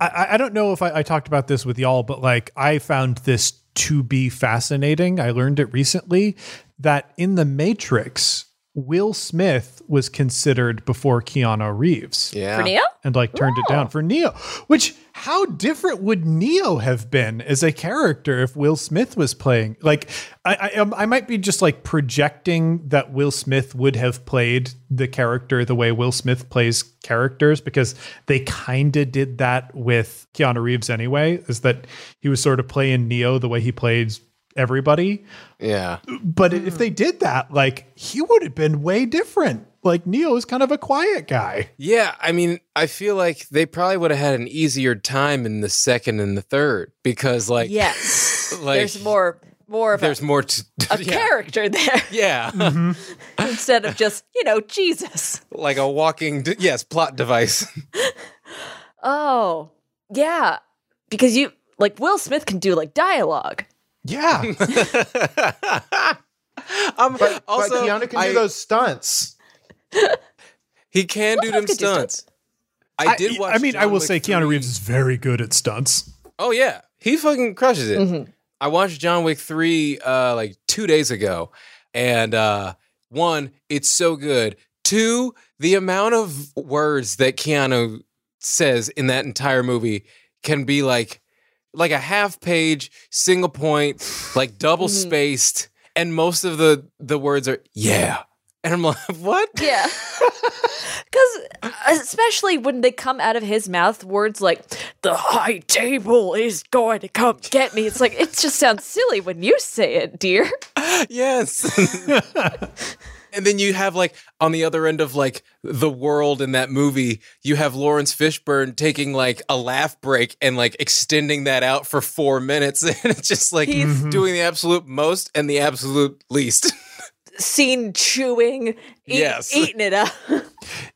I, I don't know if I, I talked about this with y'all, but like I found this to be fascinating. I learned it recently that in the Matrix, Will Smith was considered before Keanu Reeves. Yeah. For Neo? and like turned it down for Neo. Which how different would Neo have been as a character if Will Smith was playing? Like I I, um, I might be just like projecting that Will Smith would have played the character the way Will Smith plays characters because they kind of did that with Keanu Reeves anyway. Is that he was sort of playing Neo the way he plays everybody. Yeah. But if they did that, like he would have been way different. Like Neo is kind of a quiet guy. Yeah, I mean, I feel like they probably would have had an easier time in the second and the third because, like, Yes. like there's more more of there's a, more to a yeah. character there Yeah, instead of just, you know, Jesus. like a walking, d- yes, plot device. Oh, yeah. Because you like Will Smith can do like dialogue. Yeah. um, But, also, but Keanu can I- do those stunts. He can do them Smith can do stunts. I did watch. I mean, I will Wick say Keanu 3. Reeves is very good at stunts. Oh yeah, he fucking crushes it. Mm-hmm. I watched John Wick three uh, like two days ago, and uh, one, it's so good. Two, the amount of words that Keanu says in that entire movie can be like like a half page, single point, like double Mm-hmm. spaced, and most of the the words are yeah. And I'm like, what? Yeah. Because especially when they come out of his mouth, words like "the high table is going to come get me." It's like it just sounds silly when you say it, dear. Yes. and then you have like on the other end of like the world in that movie, you have Laurence Fishburne taking like a laugh break and like extending that out for four minutes. And it's just like He's- doing the absolute most and the absolute least. Seen chewing, eat, Yes. eating it up.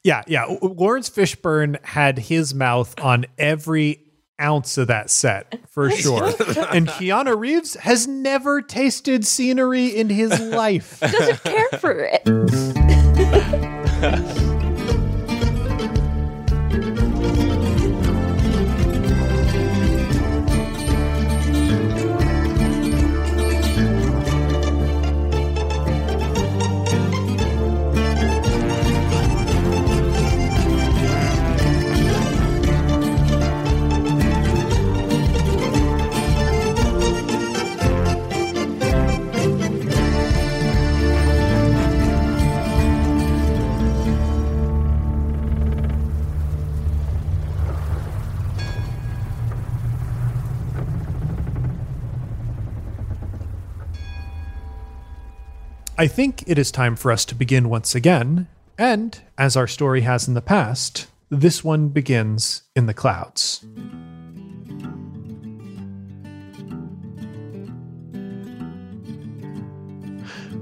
Yeah, yeah. Laurence Fishburne had his mouth on every ounce of that set for sure. and Keanu Reeves has never tasted scenery in his life. Doesn't care for it. I think it is time for us to begin once again. And as our story has in the past, this one begins in the clouds.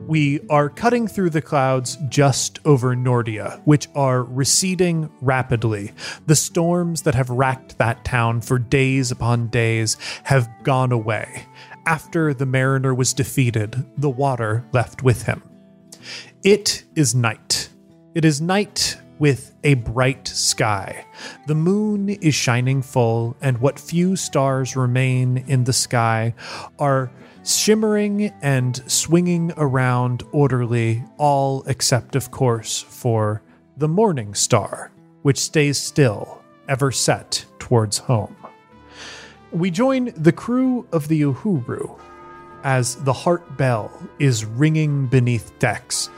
We are cutting through the clouds just over Nordia, which are receding rapidly. The storms that have racked that town for days upon days have gone away. After the mariner was defeated, the water left with him. It is night. It is night with a bright sky. The moon is shining full, and what few stars remain in the sky are shimmering and swinging around orderly, all except, of course, for the morning star, which stays still, ever set towards home. We join the crew of the Uhuru as the heart bell is ringing beneath decks,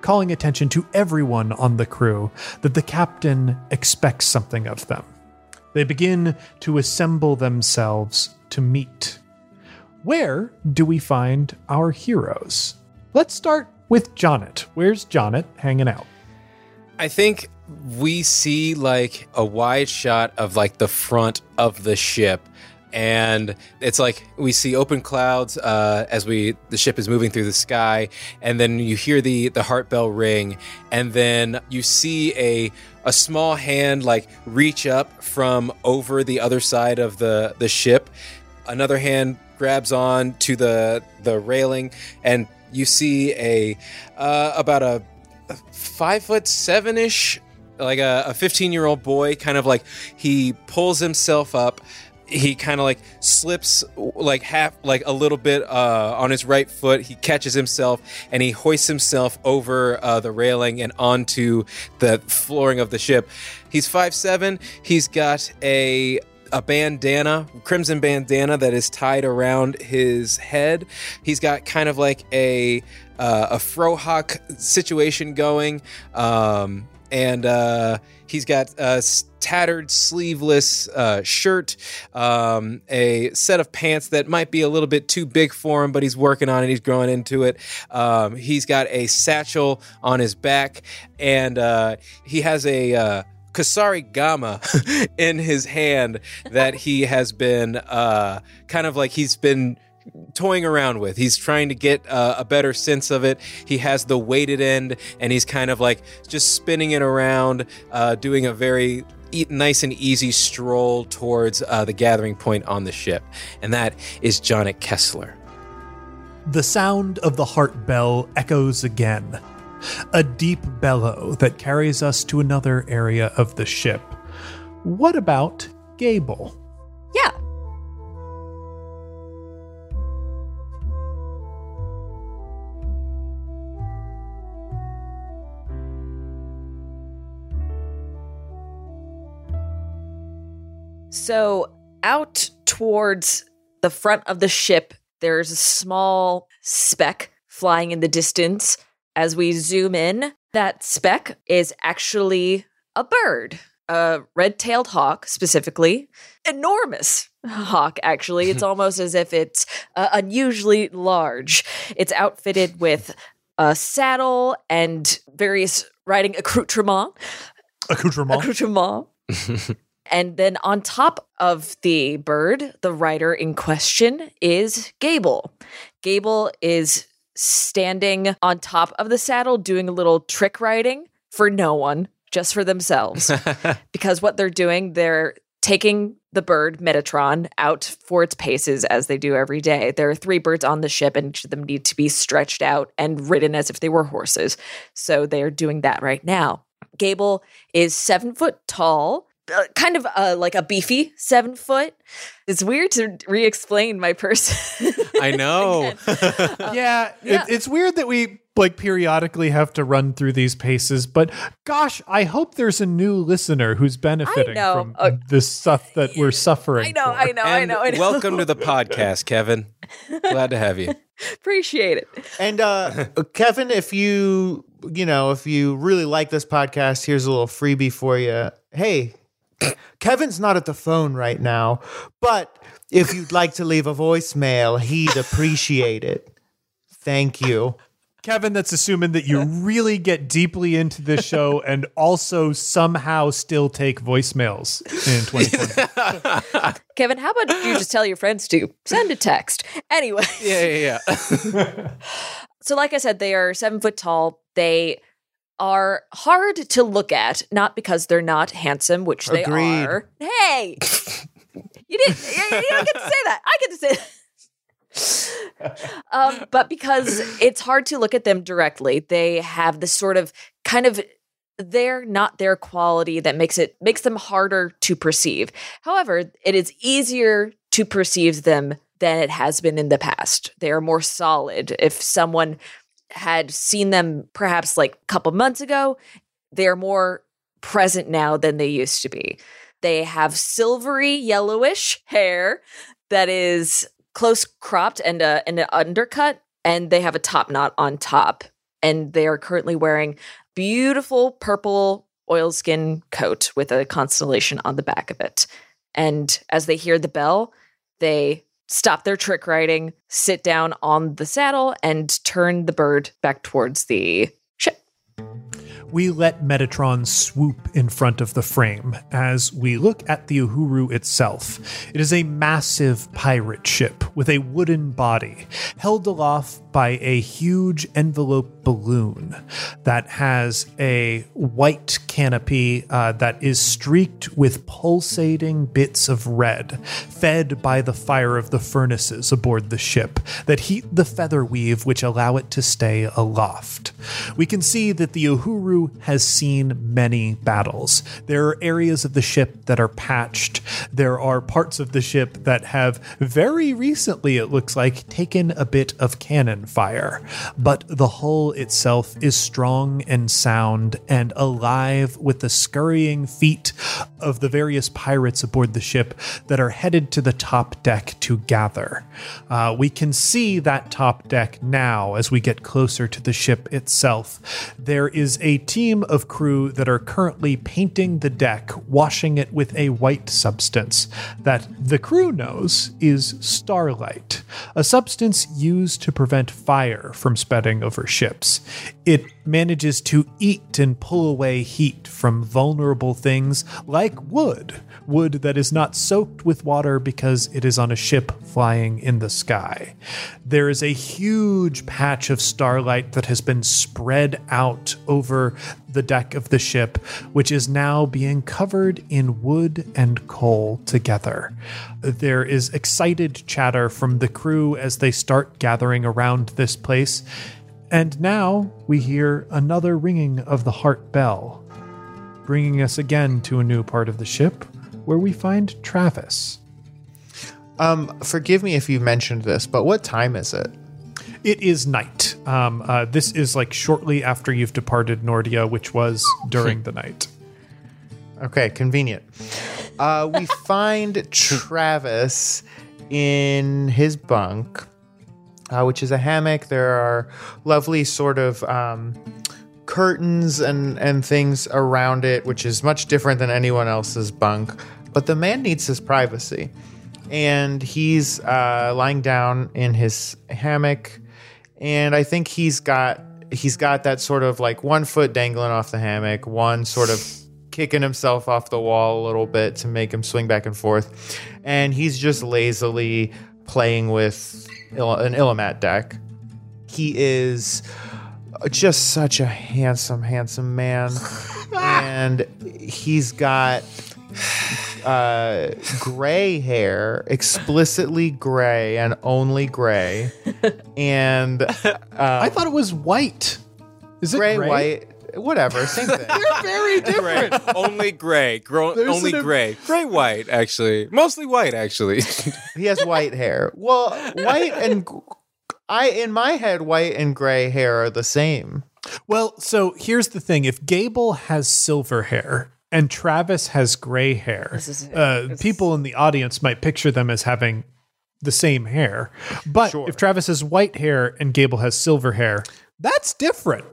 calling attention to everyone on the crew that the captain expects something of them. They begin to assemble themselves to meet. Where do we find our heroes? Let's start with Jonet. Where's Jonet hanging out? I think we see like a wide shot of like the front of the ship. And it's like we see open clouds uh, as we the ship is moving through the sky, and then you hear the the heart bell ring, and then you see a a small hand like reach up from over the other side of the the ship. Another hand grabs on to the the railing, and you see a uh, about a five foot seven ish, like a, a 15 year old boy, kind of like he pulls himself up. He kind of like slips like half, like a little bit uh, on his right foot. He catches himself and he hoists himself over uh, the railing and onto the flooring of the ship. He's five seven. He's got a a bandana, crimson bandana that is tied around his head. He's got kind of like a uh, a frohawk situation going, um, and uh, he's got a tattered sleeveless uh, shirt, um, a set of pants that might be a little bit too big for him, but he's working on it. He's growing into it. Um, he's got a satchel on his back, and uh, he has a uh, kusarigama in his hand that he has been uh, kind of like he's been toying around with. He's trying to get uh, a better sense of it. He has the weighted end and he's kind of like just spinning it around, uh, doing a very e- nice and easy stroll towards uh, the gathering point on the ship. And that is Jonik Kessler. The sound of the heart bell echoes again. A deep bellow that carries us to another area of the ship. What about Gable? So, out towards the front of the ship, there's a small speck flying in the distance. As we zoom in, that speck is actually a bird, a red tailed hawk, specifically. Enormous hawk, actually. It's almost as if it's uh, unusually large. It's outfitted with a saddle and various riding accoutrement. Accoutrement. accoutrement. and then on top of the bird, the rider in question is Gable. Gable is standing on top of the saddle doing a little trick riding for no one, just for themselves. because what they're doing, they're taking the bird Metatron out for its paces as they do every day. There are three birds on the ship, and each of them need to be stretched out and ridden as if they were horses. So they are doing that right now. Gable is seven foot tall, uh, kind of uh, like a beefy seven foot. It's weird to re explain my person. I know. yeah, yeah. It, it's weird that we like periodically have to run through these paces, but gosh, I hope there's a new listener who's benefiting from Uh, this stuff that we're suffering. I know, for. I know, I know, I know. welcome to the podcast, Kevin. Glad to have you. Appreciate it. And uh, Kevin, if you you know if you really like this podcast, here's a little freebie for you. Hey, Kevin's not at the phone right now, but if you'd like to leave a voicemail, he'd appreciate it. Thank you. Kevin, that's assuming that you really get deeply into this show and also somehow still take voicemails in 2020. Kevin, how about you just tell your friends to send a text? Anyway, Yeah, yeah, yeah. so like I said, they are seven foot tall. They are hard to look at, not because they're not handsome, which they Agreed. are. Hey, you didn't. You, you don't get to say that. I get to say. That. um, but because it's hard to look at them directly, they have this sort of kind of their not their quality that makes it makes them harder to perceive. However, it is easier to perceive them than it has been in the past. They are more solid. If someone had seen them perhaps like a couple months ago, they are more present now than they used to be. They have silvery yellowish hair that is close cropped and a and an undercut, and they have a top knot on top. And they are currently wearing beautiful purple oilskin coat with a constellation on the back of it. And as they hear the bell, they stop their trick riding, sit down on the saddle, and turn the bird back towards the ship. We let Metatron swoop in front of the frame as we look at the Uhuru itself. It is a massive pirate ship with a wooden body held aloft by a huge envelope balloon that has a white canopy uh, that is streaked with pulsating bits of red, fed by the fire of the furnaces aboard the ship that heat the feather weave which allow it to stay aloft. We can see that the Uhuru has seen many battles. There are areas of the ship that are patched. There are parts of the ship that have very recently, it looks like, taken a bit of cannon fire. But the hull itself is strong and sound and alive with the scurrying feet of the various pirates aboard the ship that are headed to the top deck to gather. Uh, we can see that top deck now as we get closer to the ship itself. There is a team of crew that are currently painting the deck, washing it with a white substance that the crew knows is starlight, a substance used to prevent fire from spreading over ships. It manages to eat and pull away heat from vulnerable things like wood, wood that is not soaked with water because it is on a ship flying in the sky. There is a huge patch of starlight that has been spread out over the deck of the ship, which is now being covered in wood and coal together. There is excited chatter from the crew as they start gathering around this place. And now we hear another ringing of the heart bell, bringing us again to a new part of the ship where we find Travis. Um, forgive me if you mentioned this, but what time is it? It is night. Um, uh, this is like shortly after you've departed Nordia, which was during the night. Okay, convenient. Uh, we find Travis in his bunk, uh, which is a hammock. There are lovely sort of um, curtains and, and things around it, which is much different than anyone else's bunk. But the man needs his privacy. And he's uh, lying down in his hammock, and I think he's got he's got that sort of like one foot dangling off the hammock, one sort of kicking himself off the wall a little bit to make him swing back and forth, and he's just lazily playing with an Illimat deck. He is just such a handsome, handsome man, and he's got uh, gray hair, explicitly gray and only gray, and I thought it was white. Is it gray, gray? white, whatever, same thing. They're very different. Gray. only gray. Gro- There's only an- gray. Gray white, actually. Mostly white, actually. he has white hair. Well, white and g- I in my head, white and gray hair are the same. Well, so here's the thing: if Gable has silver hair and Travis has gray hair, is- uh, people in the audience might picture them as having the same hair. But Sure. if Travis has white hair and Gable has silver hair, that's different.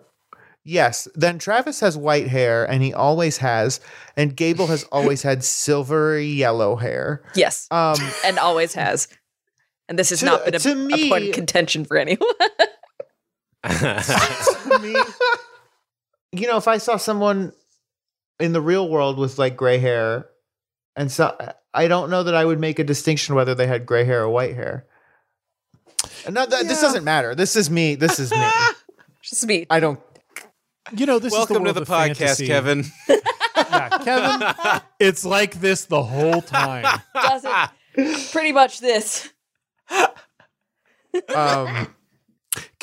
Yes. Then Travis has white hair, and he always has, and Gable has always had silvery yellow hair. Yes. Um, and always has. And this has To- not been a, to a point of contention for anyone. to me, you know, if I saw someone in the real world with like gray hair, and so I don't know that I would make a distinction whether they had gray hair or white hair. And Not that this doesn't matter. This is me. This is me. Just me. I don't. You know, this is Welcome is to the, the podcast, fantasy. Kevin. Yeah, Kevin. it's like this the whole time. Does it? Pretty much this. Um,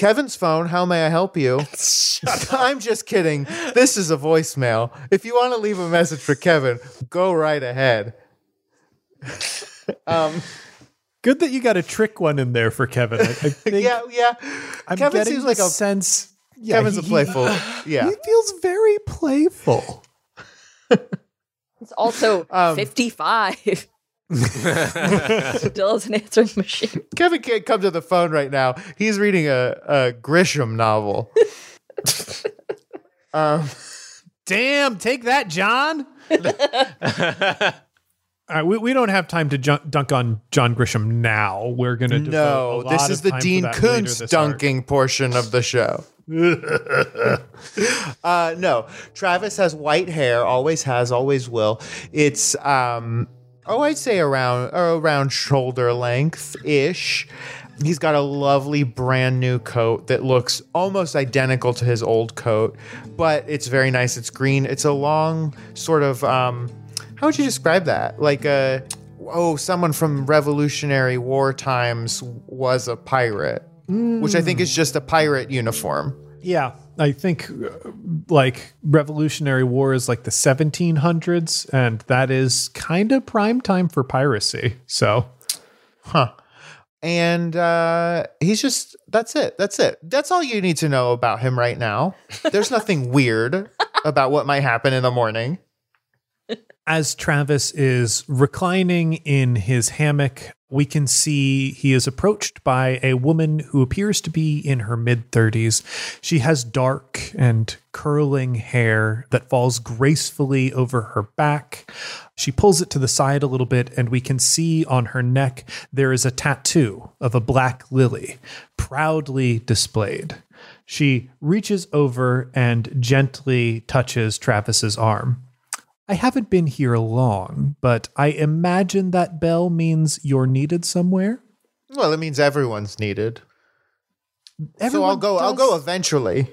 Kevin's phone. How may I help you? I'm just kidding. This is a voicemail. If you want to leave a message for Kevin, go right ahead. Um, Good that you got a trick one in there for Kevin. I, I think yeah, yeah. I'm Kevin getting seems like a sense. Yeah, Kevin's he- a playful. Yeah. He feels very playful. It's also Um, 55. Still is an answering machine. Kevin can't come to the phone right now. He's reading a, a Grisham novel. um, Damn, take that, John. All right, we, we don't have time to junk, dunk on John Grisham now. We're going to no, this is the Dean Koontz dunking portion of the show. uh, no, Travis has white hair, always has, always will. It's um, oh, I'd say around around shoulder length ish. He's got a lovely brand new coat that looks almost identical to his old coat, but it's very nice. It's green. It's a long sort of um, how would you describe that? Like a oh, someone from Revolutionary War times was a pirate, which I think is just a pirate uniform. Yeah, I think uh, like Revolutionary War is like the 1700s, and that is kind of prime time for piracy. So, huh. and uh, he's just that's it that's it that's all you need to know about him right now there's nothing weird about what might happen in the morning as Travis is reclining in his hammock, we can see he is approached by a woman who appears to be in her mid 30s. She has dark and curling hair that falls gracefully over her back. She pulls it to the side a little bit, and we can see on her neck there is a tattoo of a black lily, proudly displayed. She reaches over and gently touches Travis's arm. I haven't been here long, but I imagine that bell means you're needed somewhere. well it means everyone's needed so i'll Everyone go i'll go eventually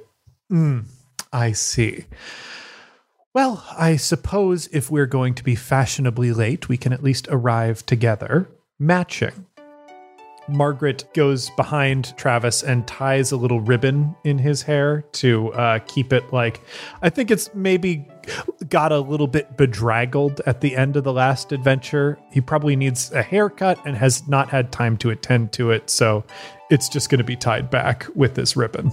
I see. Well, I suppose if we're going to be fashionably late, we can at least arrive together, matching. Margaret goes behind Travis and ties a little ribbon in his hair to uh, keep it like, I think it's maybe got a little bit bedraggled at the end of the last adventure. He probably needs a haircut and has not had time to attend to it, so it's just going to be tied back with this ribbon.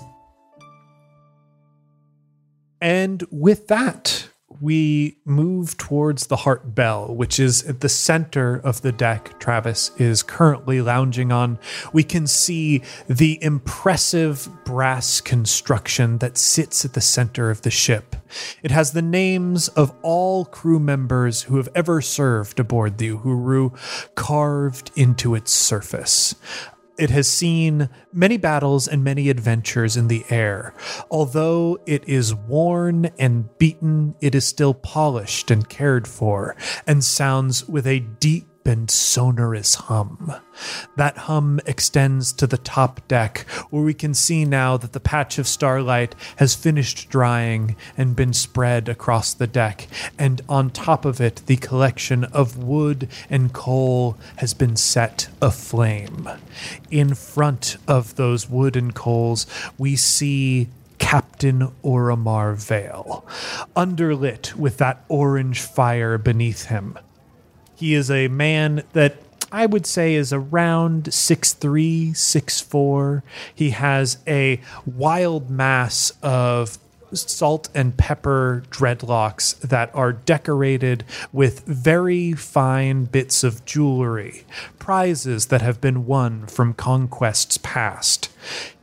And with that, we move towards the Heart Bell, which is at the center of the deck Travis is currently lounging on. We can see the impressive brass construction that sits at the center of the ship. It has the names of all crew members who have ever served aboard the Uhuru carved into its surface. It has seen many battles and many adventures in the air. Although it is worn and beaten, it is still polished and cared for, and sounds with a deep and sonorous hum. That hum extends to the top deck, where we can see now that the patch of starlight has finished drying and been spread across the deck, and on top of it, the collection of wood and coal has been set aflame. In front of those wood and coals, we see Captain Oromar Vale, underlit with that orange fire beneath him. He is a man that I would say is around 6'3, 6'4. He has a wild mass of salt and pepper dreadlocks that are decorated with very fine bits of jewelry, prizes that have been won from conquests past.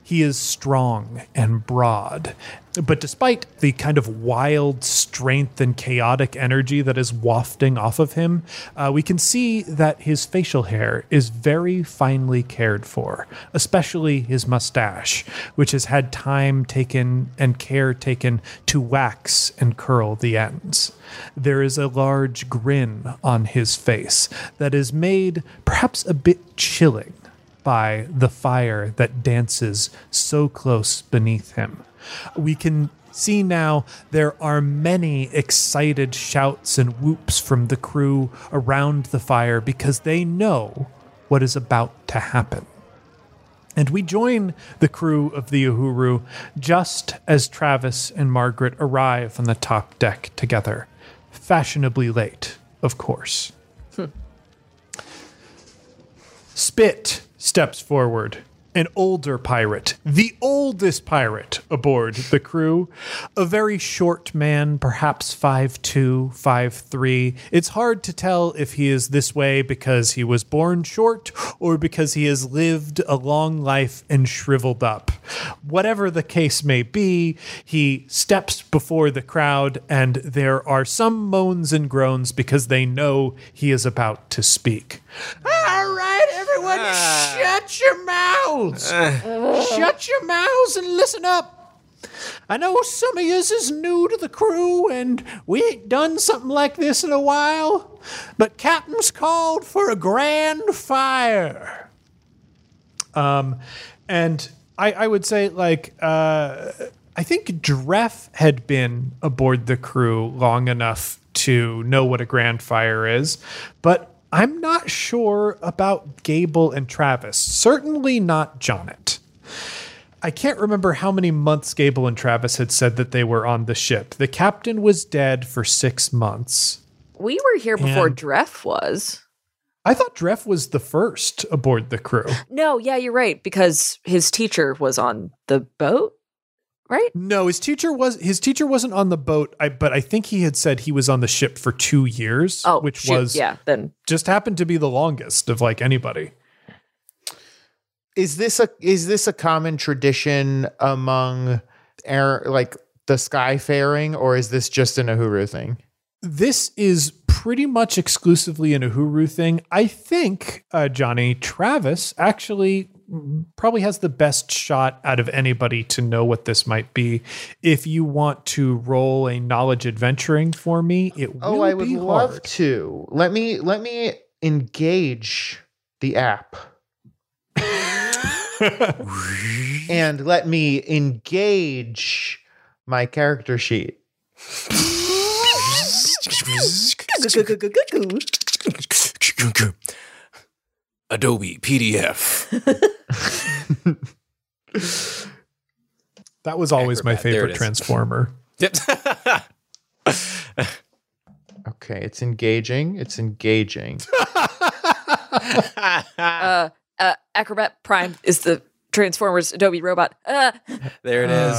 He is strong and broad. But despite the kind of wild strength and chaotic energy that is wafting off of him, uh, we can see that his facial hair is very finely cared for, especially his mustache, which has had time taken and care taken to wax and curl the ends. There is a large grin on his face that is made perhaps a bit chilling by the fire that dances so close beneath him. We can see now there are many excited shouts and whoops from the crew around the fire because they know what is about to happen. And we join the crew of the Uhuru just as Travis and Margaret arrive on the top deck together. Fashionably late, of course. Hmm. Spit steps forward. An older pirate, the oldest pirate aboard the crew, a very short man, perhaps 5'2, 5'3. It's hard to tell if he is this way because he was born short or because he has lived a long life and shriveled up. Whatever the case may be, he steps before the crowd, and there are some moans and groans because they know he is about to speak. All right, everyone, ah. shut your mouths. shut your mouths and listen up. I know some of yous is new to the crew and we ain't done something like this in a while, but Captain's called for a grand fire. Um, and I, I would say, like, uh, I think Dref had been aboard the crew long enough to know what a grand fire is, but I'm not sure about Gable and Travis. Certainly not Jonet. I can't remember how many months Gable and Travis had said that they were on the ship. The captain was dead for six months. We were here before And- Dref was. I thought Dref was the first aboard the crew. No, yeah, you're right because his teacher was on the boat, right? No, his teacher was his teacher wasn't on the boat. I, but I think he had said he was on the ship for two years, Oh, which shoot, was yeah. Then just happened to be the longest of like anybody. Is this a is this a common tradition among air like the skyfaring, or is this just an Uhuru thing? This is pretty much exclusively an Uhuru thing. I think uh, Johnny Travis actually probably has the best shot out of anybody to know what this might be. If you want to roll a knowledge adventuring for me, it oh, will Oh, I would be love hard. to. Let me let me engage the app. and let me engage my character sheet. Adobe PDF. That was always my Acrobat, there it favorite transformer. Yep. Okay, it's engaging. It's engaging. uh, uh, Acrobat Prime is the Transformers Adobe robot. Uh, there it is.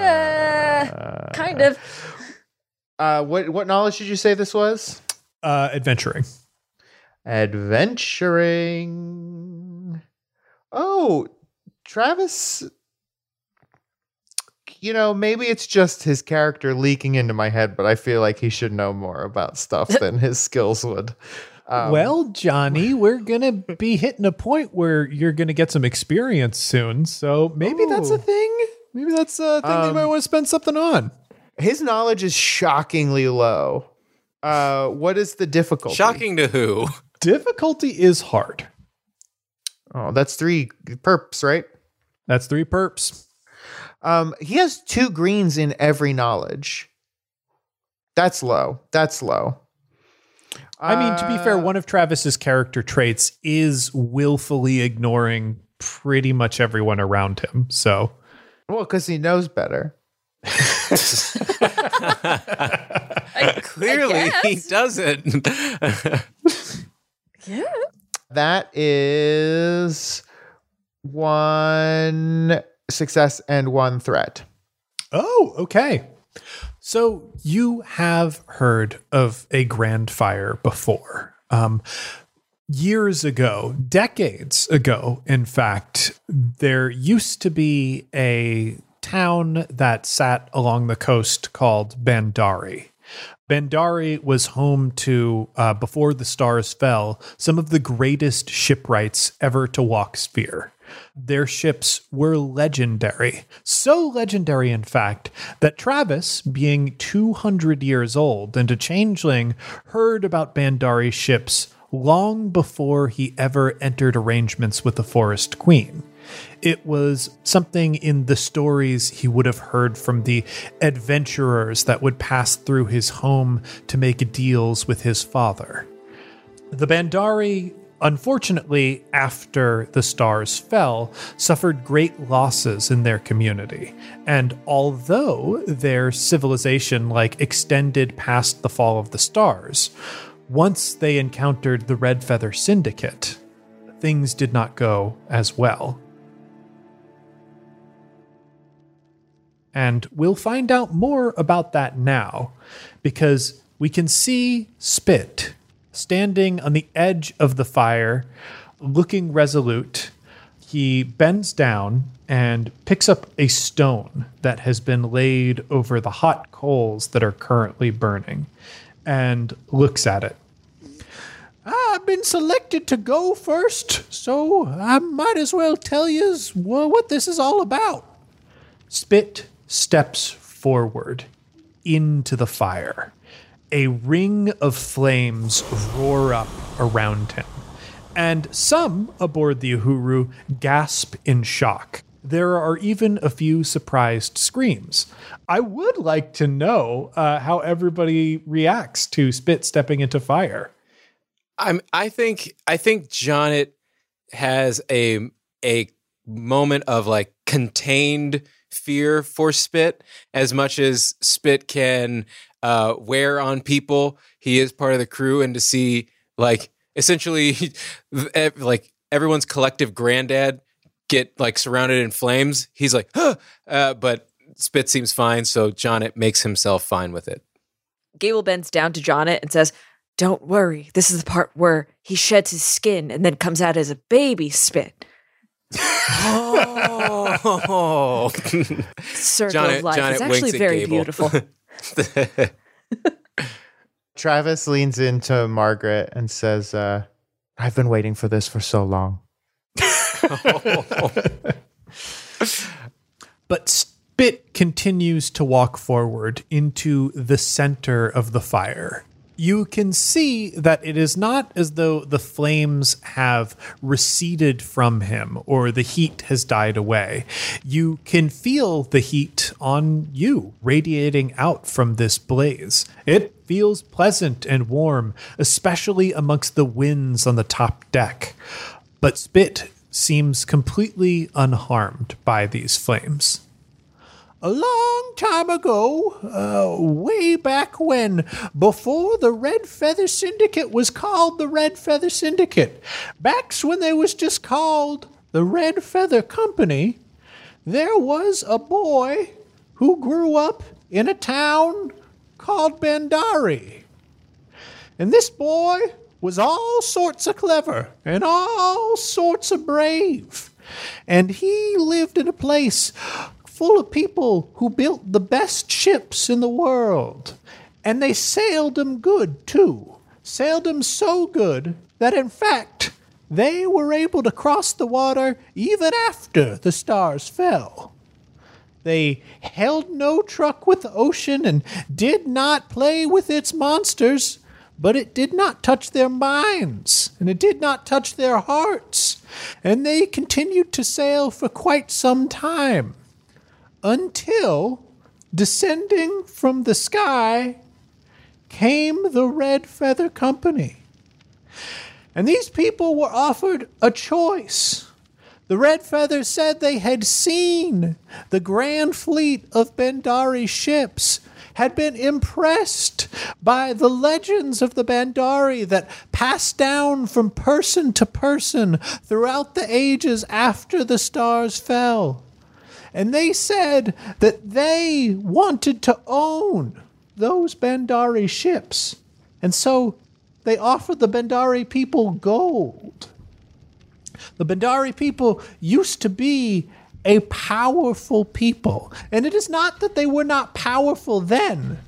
uh, kind of. Uh, what what knowledge did you say this was? Uh, adventuring. Adventuring. Oh, Travis. You know, maybe it's just his character leaking into my head, but I feel like he should know more about stuff than his skills would. Um, well, Johnny, we're gonna be hitting a point where you're gonna get some experience soon. So maybe that's a thing. Maybe that's a thing you Um, might want to spend something on. his knowledge is shockingly low. Uh, what is the difficulty? Shocking to who? Difficulty is hard. Oh, that's three perps, right? That's three perps. Um, he has two greens in every knowledge. That's low. That's low. I mean, to be fair, Uh, one of Travis's character traits is willfully ignoring pretty much everyone around him. So well, because he knows better. Clearly, he doesn't. Yeah. That is one success and one threat. Oh, okay. So you have heard of a grand fire before. Um, years ago, decades ago, in fact, there used to be a town that sat along the coast called Bandari. Bandari was home to, uh, before the stars fell, some of the greatest shipwrights ever to walk Sphere. Their ships were legendary. So legendary, in fact, that Travis, being 200 years old and a changeling, heard about Bandari's ships long before he ever entered arrangements with the Forest Queen. It was something in the stories he would have heard from the adventurers that would pass through his home to make deals with his father. The Bandari, unfortunately, after the stars fell, suffered great losses in their community. And although their civilization like extended past the fall of the stars, once they encountered the Red Feather Syndicate, things did not go as well. And we'll find out more about that now because we can see Spit standing on the edge of the fire, looking resolute. He bends down and picks up a stone that has been laid over the hot coals that are currently burning and looks at it. I've been selected to go first, so I might as well tell you what this is all about. Spit steps forward into the fire. A ring of flames roar up around him, and some aboard the Uhuru gasp in shock. There are even a few surprised screams. I would like to know uh, how everybody reacts to Spit stepping into fire. I'm. I think. I think Jonet has a a moment of like contained fear for Spit as much as Spit can uh, wear on people. He is part of the crew, and to see like essentially like everyone's collective granddad get like surrounded in flames, he's like, huh! uh, but Spit seems fine, so Jonet makes himself fine with it. Gable bends down to Jonet and says, Don't worry. This is the part where he sheds his skin and then comes out as a baby spit. Oh, Circle Jonet- of life Jonet is actually very Gable. beautiful. Travis leans into Margaret and says, uh, I've been waiting for this for so long. But Spit continues to walk forward into the center of the fire. You can see that it is not as though the flames have receded from him or the heat has died away. You can feel the heat on you radiating out from this blaze. It feels pleasant and warm, especially amongst the winds on the top deck. But Spit seems completely unharmed by these flames. A long time ago, uh, way back when, before the Red Feather Syndicate was called the Red Feather Syndicate, backs when they was just called the Red Feather Company, there was a boy who grew up in a town called Bandari. And this boy was all sorts of clever and all sorts of brave. And he lived in a place full of people who built the best ships in the world. And they sailed them good, too. Sailed them so good that, in fact, they were able to cross the water even after the stars fell. They held no truck with the ocean and did not play with its monsters, but it did not touch their minds and it did not touch their hearts. And they continued to sail for quite some time until descending from the sky came the Red Feather Company. And these people were offered a choice. The Red Feather said they had seen the grand fleet of Bandari ships, had been impressed by the legends of the Bandari that passed down from person to person throughout the ages after the stars fell. And they said that they wanted to own those Bandari ships. And so they offered the Bandari people gold. The Bandari people used to be a powerful people. And it is not that they were not powerful then,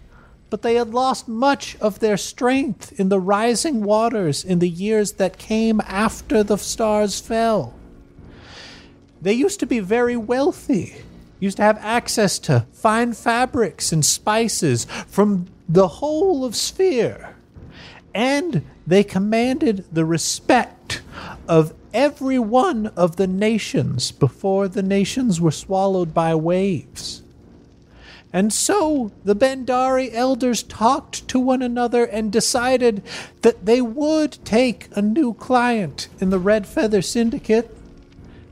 but they had lost much of their strength in the rising waters in the years that came after the stars fell. They used to be very wealthy, used to have access to fine fabrics and spices from the whole of Sphere. And they commanded the respect of every one of the nations before the nations were swallowed by waves. And so the Bandari elders talked to one another and decided that they would take a new client in the Red Feather Syndicate,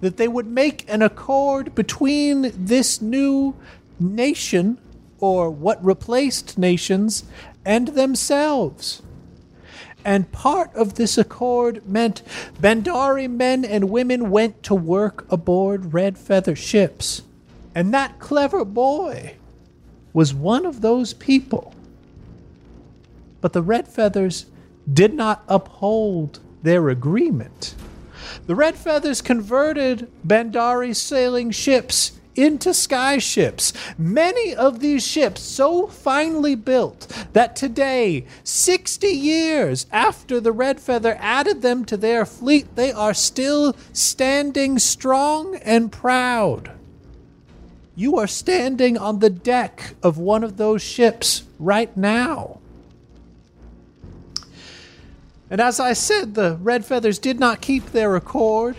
that they would make an accord between this new nation, or what replaced nations, and themselves. And part of this accord meant Bandari men and women went to work aboard Red Feather ships. And that clever boy was one of those people. But the Red Feathers did not uphold their agreement. The Red Feathers converted Bandari sailing ships into sky ships. Many of these ships so finely built that today, 60 years after the Red Feather added them to their fleet, they are still standing strong and proud. You are standing on the deck of one of those ships right now. And as I said, the Red Feathers did not keep their accord.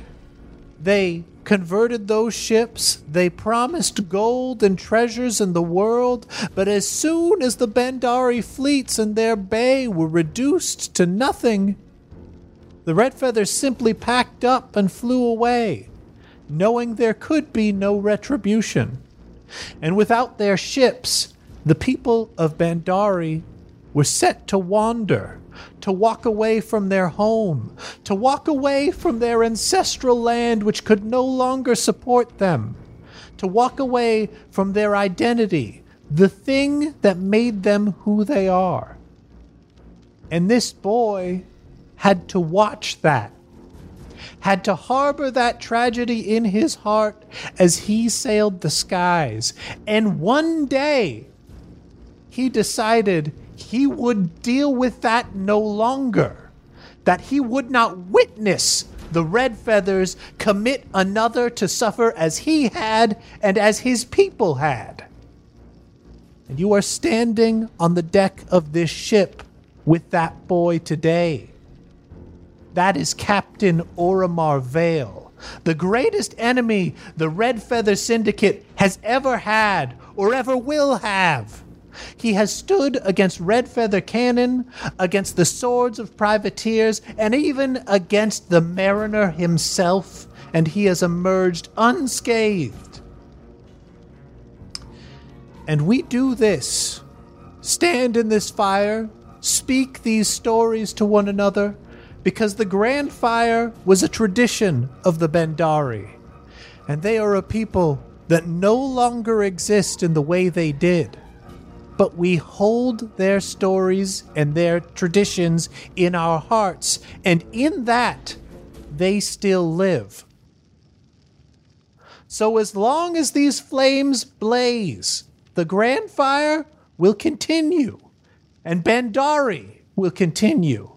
They converted those ships. They promised gold and treasures in the world. But as soon as the Bandari fleets in their bay were reduced to nothing, the Red Feathers simply packed up and flew away, knowing there could be no retribution. And without their ships, the people of Bandari were set to wander, to walk away from their home, to walk away from their ancestral land which could no longer support them, to walk away from their identity, the thing that made them who they are. And this boy had to watch that, had to harbor that tragedy in his heart as he sailed the skies. And one day, he decided he would deal with that no longer, that he would not witness the red feathers commit another to suffer as he had and as his people had. And you are standing on the deck of this ship with that boy today. That is Captain Oromar Vale, the greatest enemy the Red Feather Syndicate has ever had or ever will have. He has stood against red feather cannon, against the swords of privateers, and even against the mariner himself, and he has emerged unscathed. And we do this. Stand in this fire, speak these stories to one another, because the Grand Fire was a tradition of the Bandari, and they are a people that no longer exist in the way they did but we hold their stories and their traditions in our hearts, and in that, they still live. So, as long as these flames blaze, the grand fire will continue, and Bandari will continue.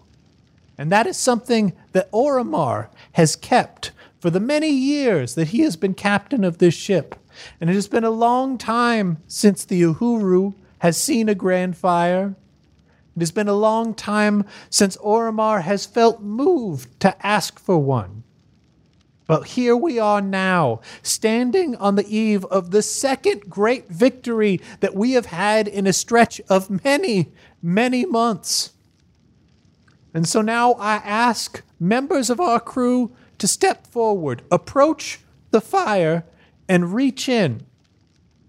And that is something that Oromar has kept for the many years that he has been captain of this ship. And it has been a long time since the Uhuru has seen a grand fire. It has been a long time since Oromar has felt moved to ask for one. But here we are now, standing on the eve of the second great victory that we have had in a stretch of many, many months. And so now I ask members of our crew to step forward, approach the fire, and reach in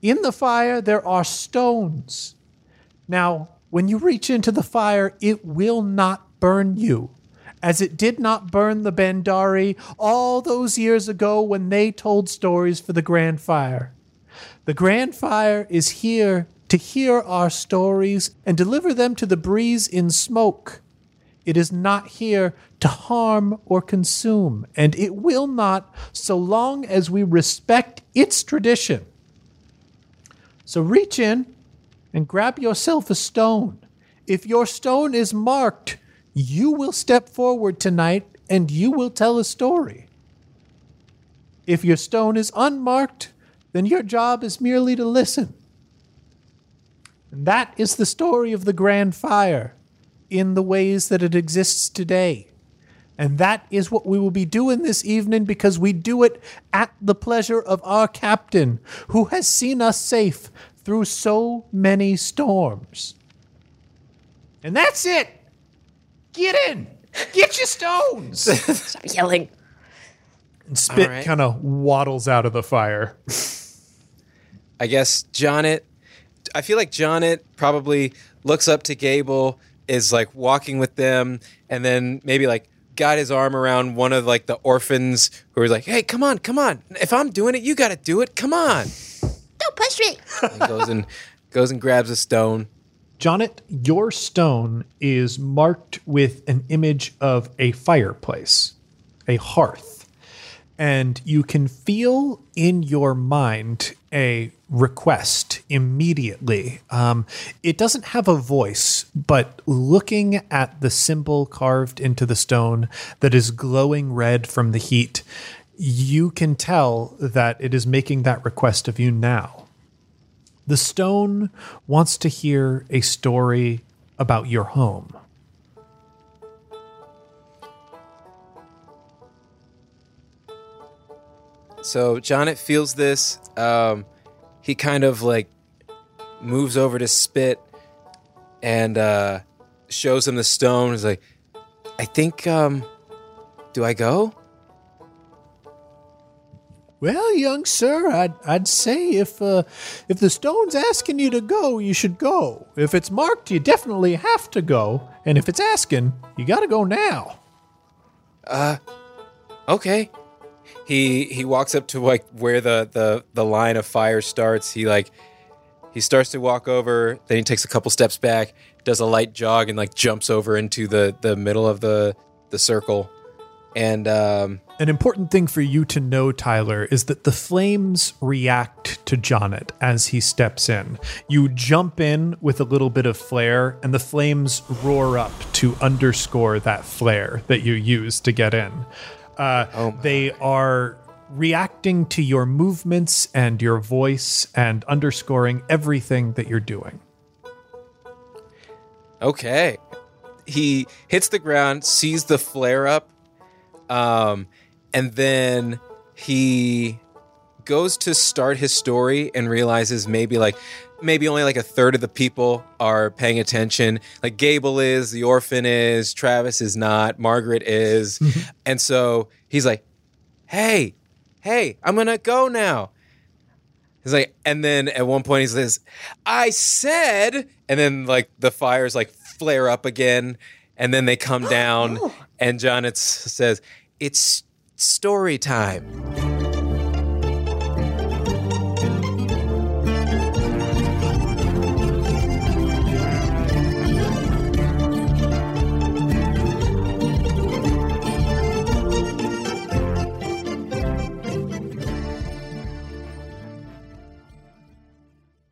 in the fire, there are stones. Now, when you reach into the fire, it will not burn you, as it did not burn the Bandari all those years ago when they told stories for the Grand Fire. The Grand Fire is here to hear our stories and deliver them to the breeze in smoke. It is not here to harm or consume, and it will not so long as we respect its tradition. So reach in and grab yourself a stone. If your stone is marked, you will step forward tonight and you will tell a story. If your stone is unmarked, then your job is merely to listen. And that is the story of the Grand Fire in the ways that it exists today. And that is what we will be doing this evening because we do it at the pleasure of our captain, who has seen us safe through so many storms. And that's it. Get in. Get your stones. Stop yelling. And Spit All right. kind of waddles out of the fire. I guess Jonet. I feel like Jonet probably looks up to Gable, is like walking with them, and then maybe like got his arm around one of like the orphans who was like, "Hey, come on, come on! If I'm doing it, you got to do it. Come on!" Don't push me. And goes and goes and grabs a stone. Jonet, your stone is marked with an image of a fireplace, a hearth. And you can feel in your mind a request immediately. Um, it doesn't have a voice, but looking at the symbol carved into the stone that is glowing red from the heat, you can tell that it is making that request of you now. The stone wants to hear a story about your home. So John, it feels this. Um, he kind of like moves over to Spit and uh, shows him the stone. He's like, I think, um, do I go? Well, young sir, I'd, I'd say if uh, if the stone's asking you to go, you should go. If it's marked, you definitely have to go. And if it's asking, you got to go now. Uh, okay. He he walks up to like where the the the line of fire starts. He like he starts to walk over, then he takes a couple steps back, does a light jog and like jumps over into the the middle of the the circle. And um An important thing for you to know, Tyler, is that the flames react to Jonet as he steps in. You jump in with a little bit of flare, and the flames roar up to underscore that flare that you use to get in. Uh, they are reacting to your movements and your voice and underscoring everything that you're doing. Okay. He hits the ground, sees the flare up, um, and then he goes to start his story and realizes maybe like maybe only like a third of the people are paying attention. Like Gable is, the orphan is, Travis is not, Margaret is. Mm-hmm. and so he's like, Hey, hey, I'm gonna go now. He's like, and then at one point he says, I said, and then like the fires like flare up again, and then they come down, and John it's, says, It's story time.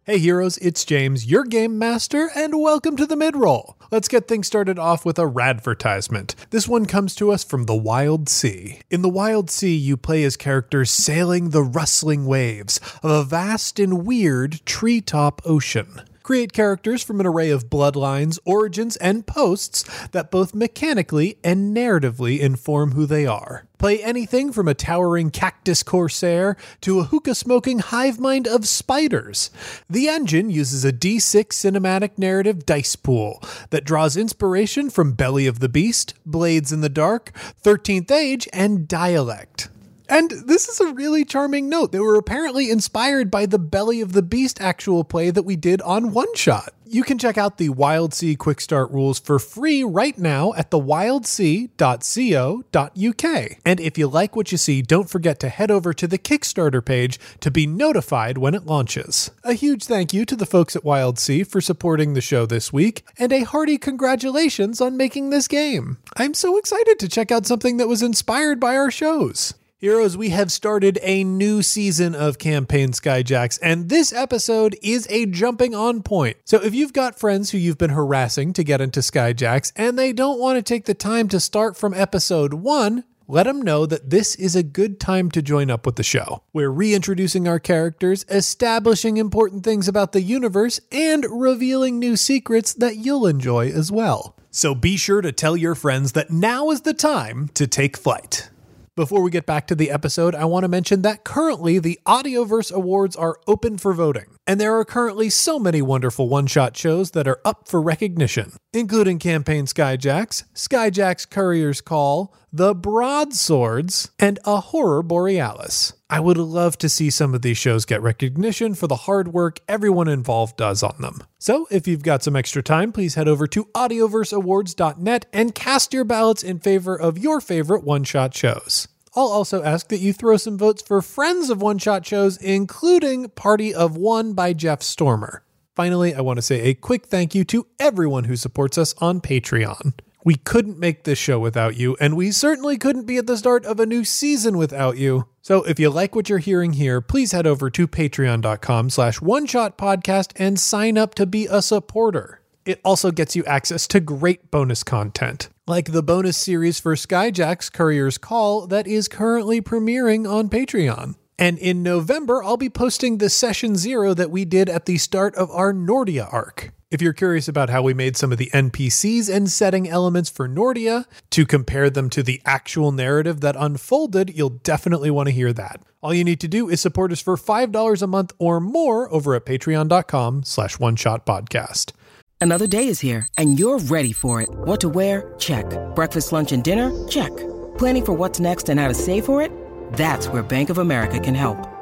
Hey heroes, it's James, your game master, and welcome to the midroll. Let's get things started off with a radvertisement. This one comes to us from the Wild Sea. In the Wild Sea, you play as characters sailing the rustling waves of a vast and weird treetop ocean. Create characters from an array of bloodlines, origins, and posts that both mechanically and narratively inform who they are. Play anything from a towering cactus corsair to a hookah smoking hive mind of spiders. The engine uses a D6 cinematic narrative dice pool that draws inspiration from Belly of the Beast, Blades in the Dark, 13th Age, and Dialect. And this is a really charming note. They were apparently inspired by the Belly of the Beast actual play that we did on One Shot. You can check out the Wild Sea Quick Start rules for free right now at thewildsea.co.uk. And if you like what you see, don't forget to head over to the Kickstarter page to be notified when it launches. A huge thank you to the folks at Wild Sea for supporting the show this week, and a hearty congratulations on making this game. I'm so excited to check out something that was inspired by our shows. Heroes, we have started a new season of Campaign Skyjacks, and this episode is a jumping on point. So if you've got friends who you've been harassing to get into Skyjacks and they don't want to take the time to start from episode one, let them know that this is a good time to join up with the show. We're reintroducing our characters, establishing important things about the universe, and revealing new secrets that you'll enjoy as well. So be sure to tell your friends that now is the time to take flight. Before we get back to the episode, I want to mention that currently the Audioverse Awards are open for voting, and there are currently so many wonderful one shot shows that are up for recognition, including Campaign Skyjacks, Skyjacks Courier's Call, The Broadswords, and A Horror Borealis. I would love to see some of these shows get recognition for the hard work everyone involved does on them. So, if you've got some extra time, please head over to audioverseawards.net and cast your ballots in favor of your favorite one shot shows. I'll also ask that you throw some votes for friends of one shot shows, including Party of One by Jeff Stormer. Finally, I want to say a quick thank you to everyone who supports us on Patreon. We couldn't make this show without you, and we certainly couldn't be at the start of a new season without you. So if you like what you're hearing here, please head over to patreon.com slash one shot podcast and sign up to be a supporter. It also gets you access to great bonus content, like the bonus series for Skyjack's Courier's Call that is currently premiering on Patreon. And in November, I'll be posting the session zero that we did at the start of our Nordia arc. If you're curious about how we made some of the NPCs and setting elements for Nordia to compare them to the actual narrative that unfolded, you'll definitely want to hear that. All you need to do is support us for $5 a month or more over at patreon.com slash one shot podcast. Another day is here, and you're ready for it. What to wear? Check. Breakfast, lunch, and dinner? Check. Planning for what's next and how to save for it? That's where Bank of America can help.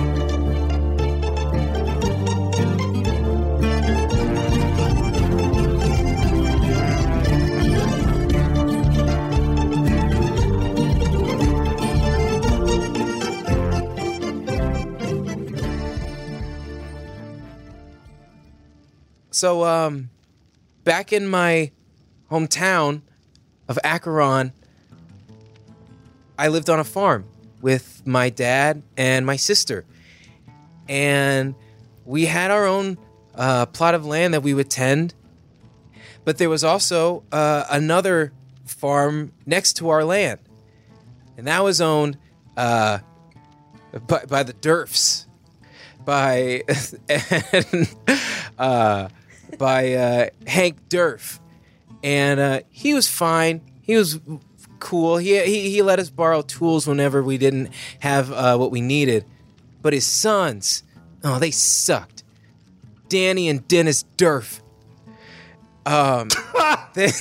So, um, back in my hometown of Acheron, I lived on a farm with my dad and my sister. And we had our own uh, plot of land that we would tend. But there was also uh, another farm next to our land. And that was owned uh, by, by the Durfs. By and, uh, by uh, Hank Durf, and uh, he was fine. He was cool. He, he he let us borrow tools whenever we didn't have uh, what we needed. But his sons, oh, they sucked. Danny and Dennis Durf. Um, they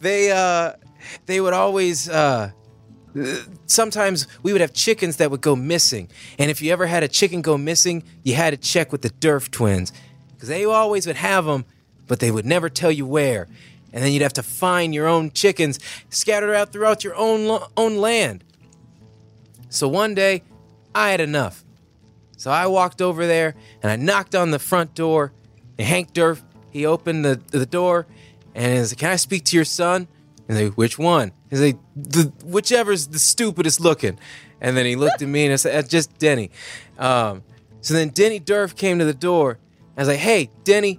they uh they would always uh sometimes we would have chickens that would go missing. And if you ever had a chicken go missing, you had to check with the Durf twins because they always would have them, but they would never tell you where. And then you'd have to find your own chickens scattered out throughout your own lo- own land. So one day, I had enough. So I walked over there and I knocked on the front door. And Hank Durf, he opened the, the door and he said, Can I speak to your son? And they, which one? He's like, the, whichever's the stupidest looking. And then he looked at me and I said, "Uh, just Denny. Um, so then Denny Durf came to the door. I was like, hey, Denny,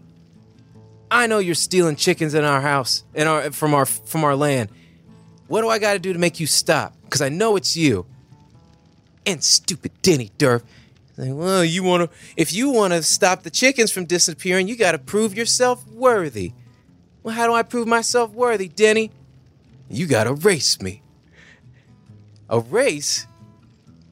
I know you're stealing chickens in our house, in our from our from our land. What do I got to do to make you stop? Because I know it's you. And stupid Denny Durf. Like, well, you want to? If you want to stop the chickens from disappearing, you got to prove yourself worthy. Well, how do I prove myself worthy, Denny? You got to race me. A race?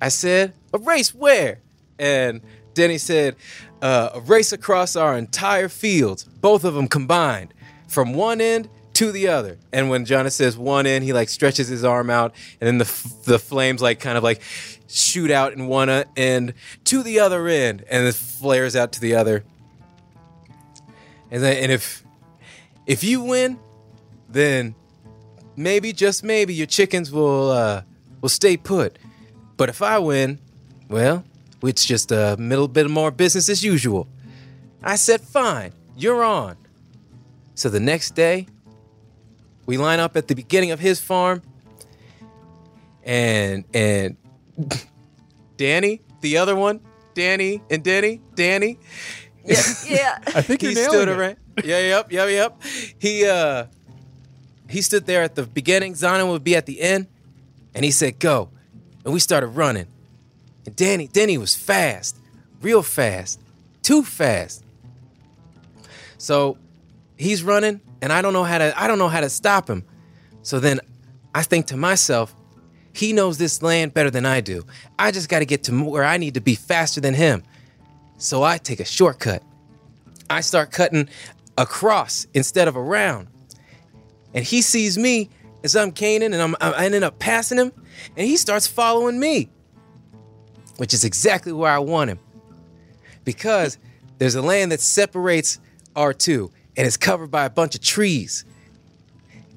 I said, a race where? And Denny said, uh, a race across our entire fields, both of them combined, from one end to the other. And when Jonas says one end, he like stretches his arm out, and then the f- the flames like kind of like shoot out in one uh, end to the other end, and it flares out to the other. And then, and if if you win, then maybe just maybe your chickens will uh, will stay put. But if I win, well, it's just a little bit more business as usual. I said, fine, you're on. So the next day, we line up at the beginning of his farm, and and Danny, the other one, Danny and Denny, Danny, Yeah, yeah. I think you're he nailing stood it. around. Yeah, yep, yep, yep. He uh he stood there at the beginning. Zion would be at the end, and he said, "Go," and we started running. And Danny, Danny was fast, real fast, too fast. So he's running, and I don't know how to I don't know how to stop him. So then I think to myself, he knows this land better than I do. I just got to get to where I need to be faster than him. So I take a shortcut. I start cutting across instead of around. And he sees me as I'm caning and I'm, I ended up passing him, and he starts following me, which is exactly where I want him. Because there's a land that separates R2 and it's covered by a bunch of trees.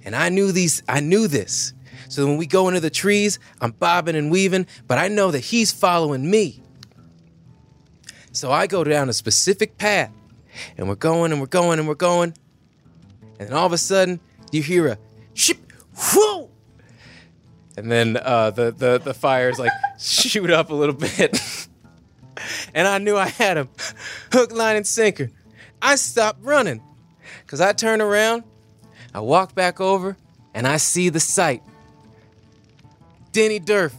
And I knew these, I knew this. So when we go into the trees, I'm bobbing and weaving, but I know that he's following me. So I go down a specific path and we're going and we're going and we're going. And then all of a sudden, you hear a ship, whoa! And then uh, the, the, the fires like shoot up a little bit. and I knew I had him. Hook, line, and sinker. I stopped running because I turn around, I walk back over, and I see the sight. Denny Durf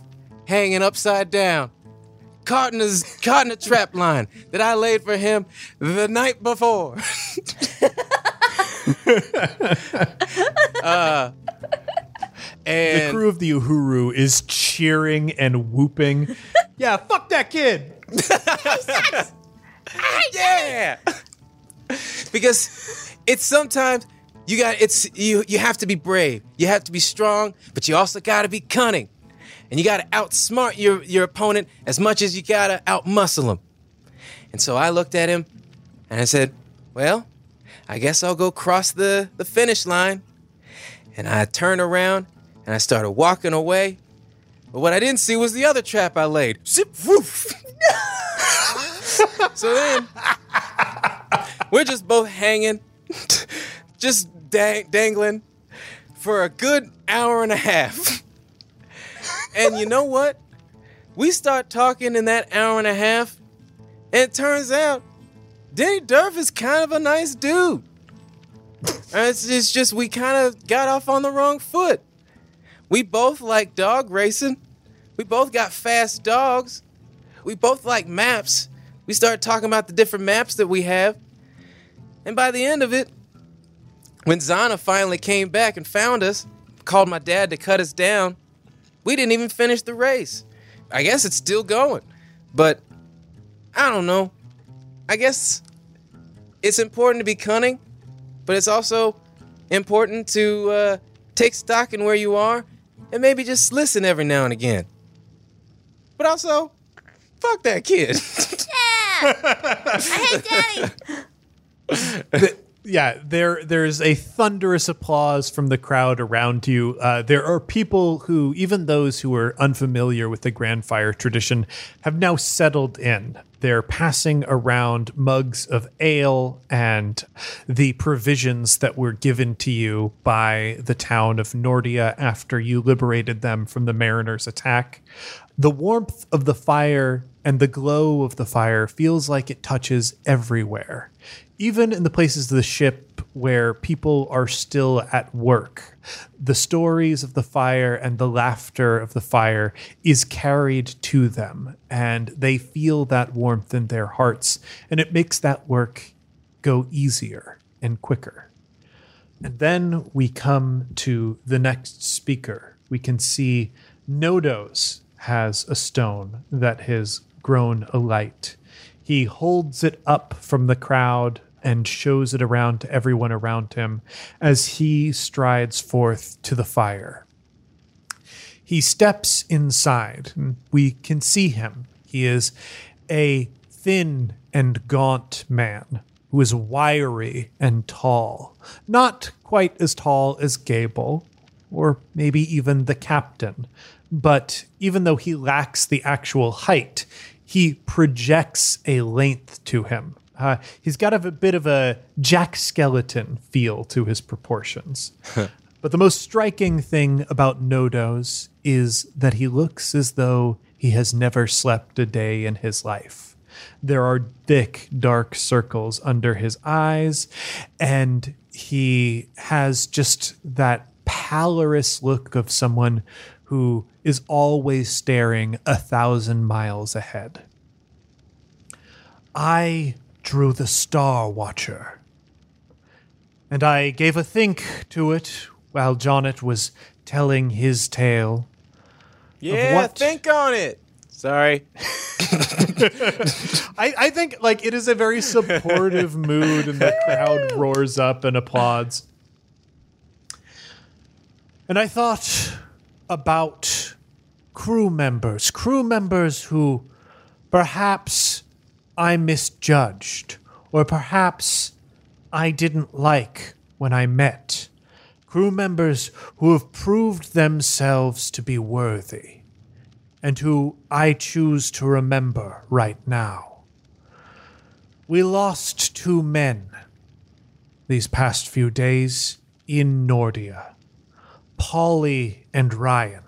hanging upside down, caught in, his, caught in a trap line that I laid for him the night before. uh, The crew of the Uhuru is cheering and whooping. yeah, fuck that kid. yeah. Because it's sometimes you got it's you you have to be brave. You have to be strong but you also got to be cunning. And you got to outsmart your your opponent as much as you got to outmuscle him. And so i looked at him and i said well i guess i'll go cross the the finish line. And i turned around and i started walking away but what i didn't see was the other trap i laid zip woof so then we're just both hanging, just dang- dangling for a good hour and a half. and you know what? We start talking in that hour and a half, and it turns out Denny Durf is kind of a nice dude. It's, it's just we kind of got off on the wrong foot. We both like dog racing. We both got fast dogs. We both like maps. We started talking about the different maps that we have. And by the end of it, when Zana finally came back and found us, called my dad to cut us down, we didn't even finish the race. I guess it's still going. But I don't know. I guess it's important to be cunning, but it's also important to uh, take stock in where you are and maybe just listen every now and again. But also, fuck that kid. Yeah I hate Daddy. yeah, there there's a thunderous applause from the crowd around you. Uh, there are people who, even those who are unfamiliar with the Grand Fire tradition, have now settled in. They're passing around mugs of ale and the provisions that were given to you by the town of Nordia after you liberated them from the mariners' attack. The warmth of the fire and the glow of the fire feels like it touches everywhere even in the places of the ship where people are still at work, the stories of the fire and the laughter of the fire is carried to them, and they feel that warmth in their hearts, and it makes that work go easier and quicker. And then we come to the next speaker. We can see Nodos has a stone that has grown alight. He holds it up from the crowd and shows it around to everyone around him as he strides forth to the fire. He steps inside. and We can see him. He is a thin and gaunt man who is wiry and tall. Not quite as tall as Gable, or maybe even the captain. But even though he lacks the actual height, he projects a length to him. Uh, he's got a, bit of a Jack Skellington feel to his proportions. but the most striking thing about Nodos is that he looks as though he has never slept a day in his life. There are thick, dark circles under his eyes, and he has just that pallorous look of someone who is always staring a thousand miles ahead. I drew the Star Watcher, and I gave a think to it while Jonet was telling his tale. yeah, what? think on it. Sorry. I, I think like it is a very supportive mood, and the crowd roars up and applauds. And I thought about crew members, crew members who perhaps I misjudged, or perhaps I didn't like when I met. Crew members who have proved themselves to be worthy, and who I choose to remember right now. We lost two men these past few days in Nordia Polly and Ryan.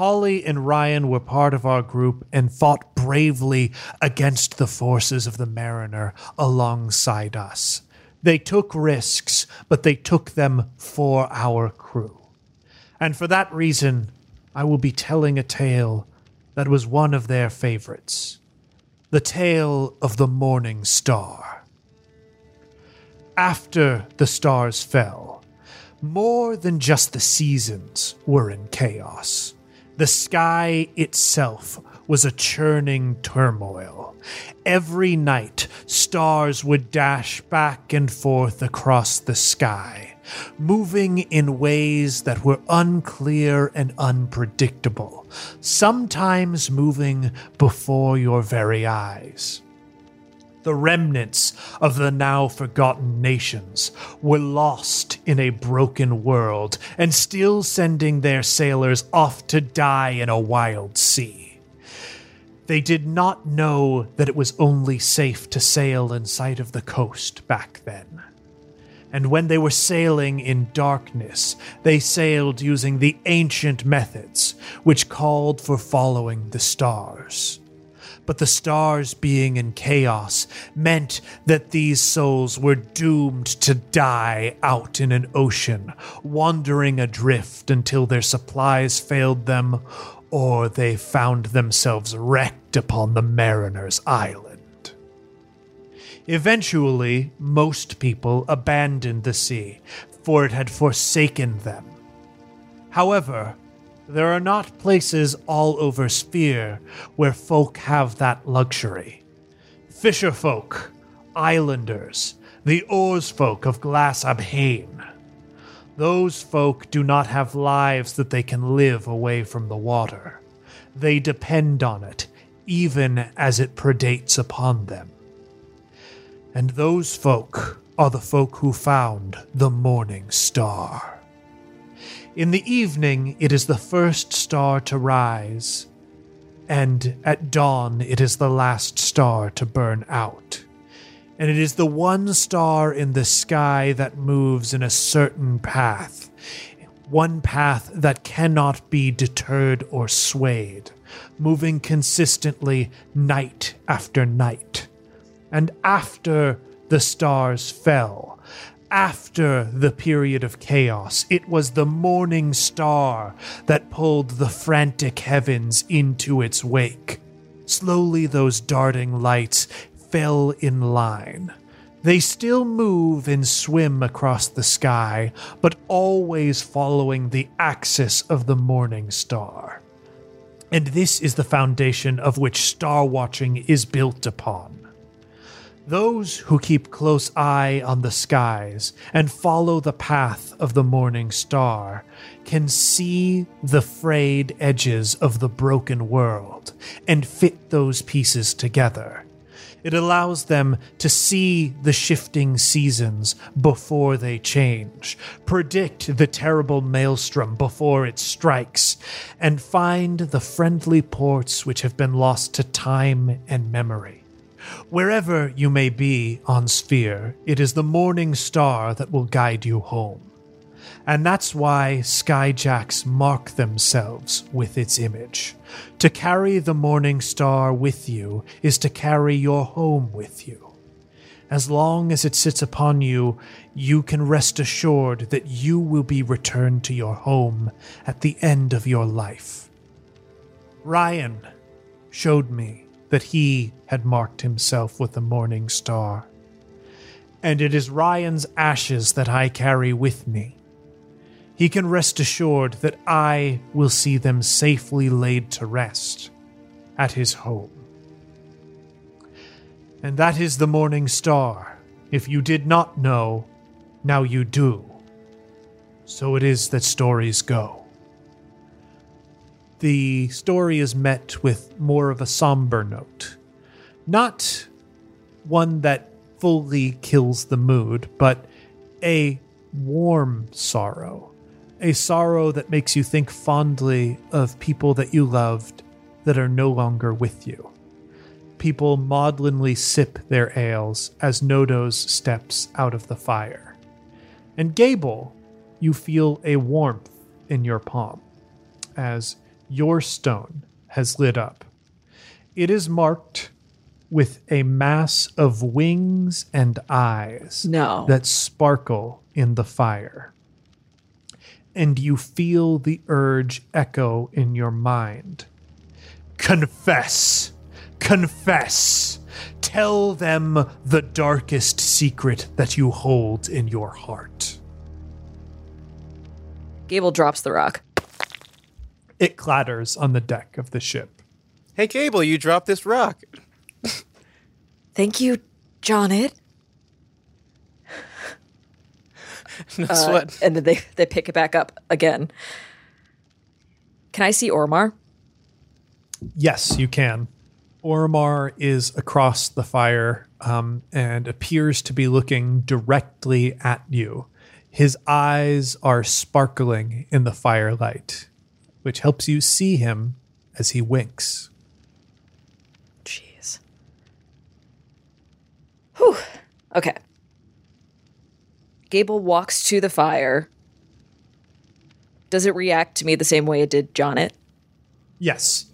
Polly and Ryan were part of our group and fought bravely against the forces of the Mariner alongside us. They took risks, but they took them for our crew. And for that reason, I will be telling a tale that was one of their favorites the tale of the Morning Star. After the stars fell, more than just the seasons were in chaos. The sky itself was a churning turmoil. Every night, stars would dash back and forth across the sky, moving in ways that were unclear and unpredictable, sometimes moving before your very eyes. The remnants of the now forgotten nations were lost in a broken world and still sending their sailors off to die in a wild sea. They did not know that it was only safe to sail in sight of the coast back then. And when they were sailing in darkness, they sailed using the ancient methods, which called for following the stars. But the stars being in chaos meant that these souls were doomed to die out in an ocean, wandering adrift until their supplies failed them or they found themselves wrecked upon the mariner's island. Eventually, most people abandoned the sea, for it had forsaken them. However, there are not places all over Sphere where folk have that luxury. Fisher folk, islanders, the oars folk of Glass Abhane. Those folk do not have lives that they can live away from the water. They depend on it, even as it predates upon them. And those folk are the folk who found the morning star. In the evening, it is the first star to rise, and at dawn, it is the last star to burn out. And it is the one star in the sky that moves in a certain path, one path that cannot be deterred or swayed, moving consistently night after night. And after the stars fell, after the period of chaos, it was the morning star that pulled the frantic heavens into its wake. Slowly, those darting lights fell in line. They still move and swim across the sky, but always following the axis of the morning star. And this is the foundation of which star watching is built upon. Those who keep close eye on the skies and follow the path of the morning star can see the frayed edges of the broken world and fit those pieces together. It allows them to see the shifting seasons before they change, predict the terrible maelstrom before it strikes, and find the friendly ports which have been lost to time and memory. Wherever you may be on Sphere, it is the morning star that will guide you home. And that's why skyjacks mark themselves with its image. To carry the morning star with you is to carry your home with you. As long as it sits upon you, you can rest assured that you will be returned to your home at the end of your life. Ryan showed me that he had marked himself with the morning star. And it is Ryan's ashes that I carry with me. He can rest assured that I will see them safely laid to rest at his home. And that is the morning star. If you did not know, now you do. So it is that stories go the story is met with more of a somber note. Not one that fully kills the mood, but a warm sorrow. A sorrow that makes you think fondly of people that you loved that are no longer with you. people maudlinly sip their ales as Nodos steps out of the fire. And Gable, you feel a warmth in your palm as your stone has lit up. It is marked with a mass of wings and eyes No. that sparkle in the fire. And you feel the urge echo in your mind. Confess! Confess! Tell them the darkest secret that you hold in your heart. Gable drops the rock. It clatters on the deck of the ship. Hey, Gable, you dropped this rock. Thank you, Jonet. No Uh, sweat. and then they, they pick it back up again. Can I see Ormar? Yes, you can. Ormar is across the fire um, and appears to be looking directly at you. His eyes are sparkling in the firelight, which helps you see him as he winks. Jeez. Whew. Okay. Gable walks to the fire. Does it react to me the same way it did Jonet? Yes.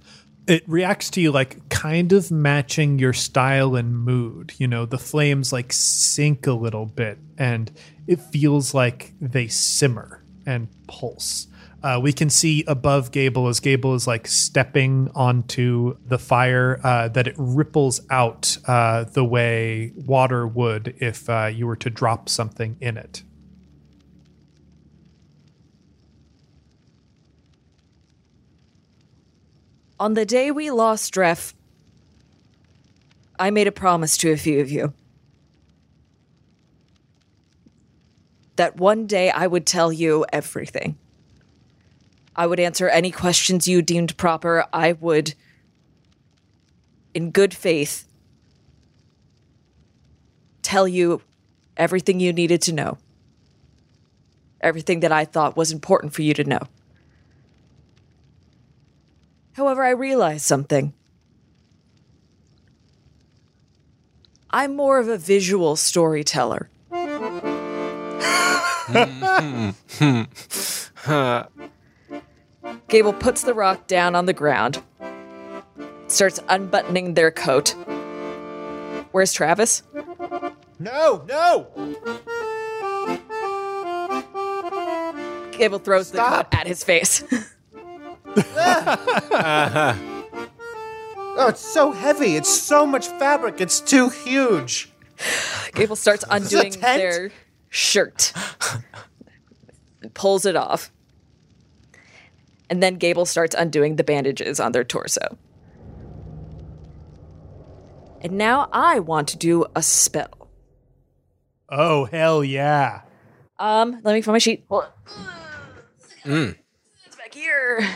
It reacts to you like kind of matching your style and mood. You know, the flames like sink a little bit and it feels like they simmer and pulse. Uh, we can see above Gable as Gable is like stepping onto the fire uh, that it ripples out uh, the way water would if uh, you were to drop something in it. On the day we lost Dref, I made a promise to a few of you. That one day I would tell you everything. I would answer any questions you deemed proper. I would, in good faith, tell you everything you needed to know. Everything that I thought was important for you to know. However, I realized something. I'm more of a visual storyteller. Gable puts the rock down on the ground, starts unbuttoning their coat. Where's Travis? No, no. Gable throws Stop. the coat at his face. Uh-huh. Oh, it's so heavy. It's so much fabric. It's too huge. Gable starts undoing their shirt and pulls it off. And then Gable starts undoing the bandages on their torso. And now I want to do a spell. Oh, hell yeah. Um, let me find my sheet. Hold on. It's back here.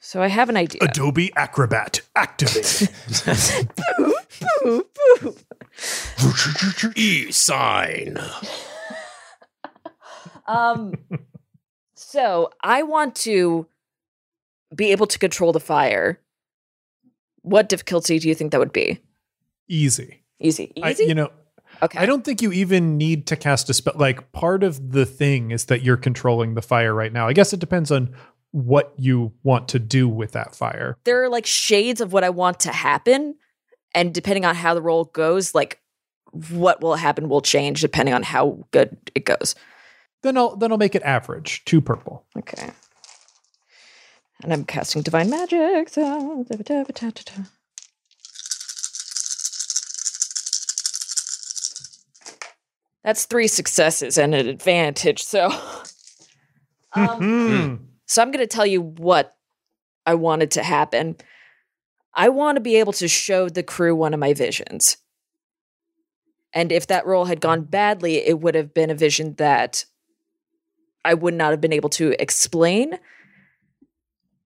So I have an idea. Adobe Acrobat activate. boop, boop, boop. E sign. Um, so I want to be able to control the fire. What difficulty do you think that would be? Easy. Easy. I, Easy. you know, okay. I don't think you even need to cast a spell. Like part of the thing is that you're controlling the fire right now. I guess it depends on what you want to do with that fire. There are like shades of what I want to happen, and depending on how the roll goes, like what will happen will change depending on how good it goes. Then I'll then I'll make it average, two purple. Okay. And I'm casting divine magic. So that's three successes and an advantage. So, um, Hmm. so I'm going to tell you what I wanted to happen. I want to be able to show the crew one of my visions. And if that roll had gone badly, it would have been a vision that I would not have been able to explain.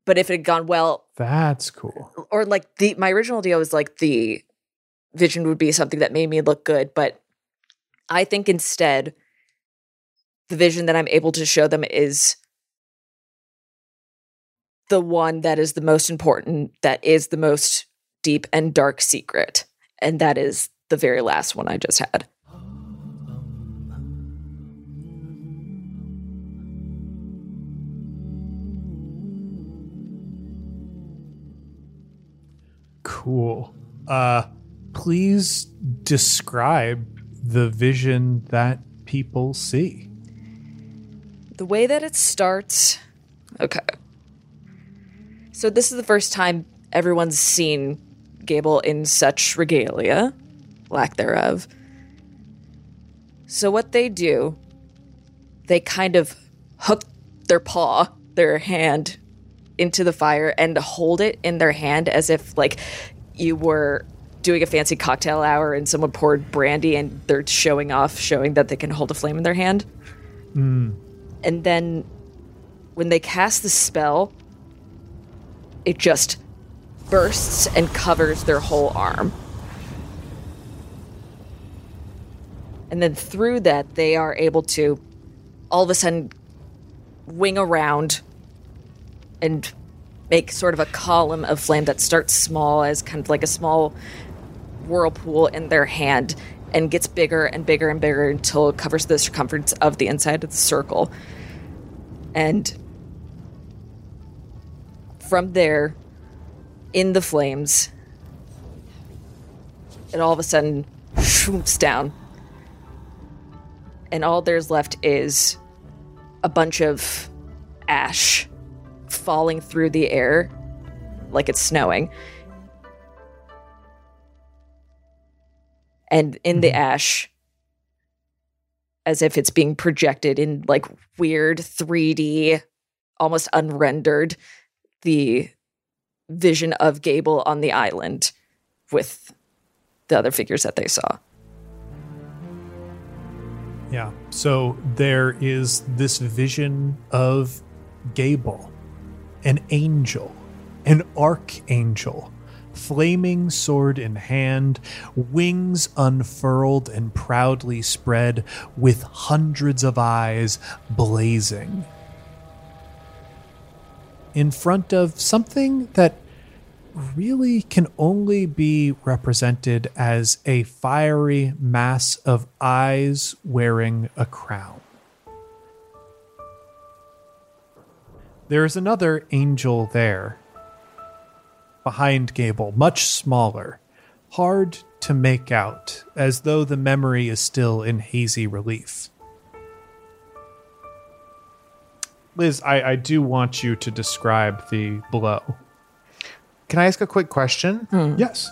But if it had gone well, That's cool. or like the my original deal was like the vision would be something that made me look good, but I think instead the vision that I'm able to show them is the one that is the most important, that is the most deep and dark secret. And that is the very last one I just had. Cool. Uh please describe the vision that people see. The way that it starts. Okay. So, this is the first time everyone's seen Gable in such regalia, lack thereof. So, what they do, they kind of hook their paw, their hand, into the fire and hold it in their hand as if, like, you were doing a fancy cocktail hour and someone poured brandy and they're showing off, showing that they can hold a flame in their hand. Hmm. And then when they cast the spell, it just bursts and covers their whole arm. And then through that, they are able to all of a sudden wing around and make sort of a column of flame that starts small as kind of like a small whirlpool in their hand and gets bigger and bigger and bigger until it covers the circumference of the inside of the circle. And from there, in the flames, it all of a sudden shoots down. And all there's left is a bunch of ash falling through the air like it's snowing. And in the hmm. ash, as if it's being projected in like weird 3D, almost unrendered, the vision of Gable on the island with the other figures that they saw. Yeah. So there is this vision of Gable, an angel, an archangel, flaming sword in hand, wings unfurled and proudly spread, with hundreds of eyes blazing. In front of something that really can only be represented as a fiery mass of eyes wearing a crown. There is another angel there, behind Gable, much smaller, hard to make out, as though the memory is still in hazy relief. Liz, I, I do want you to describe the blow. Can I ask a quick question? Hmm. Yes.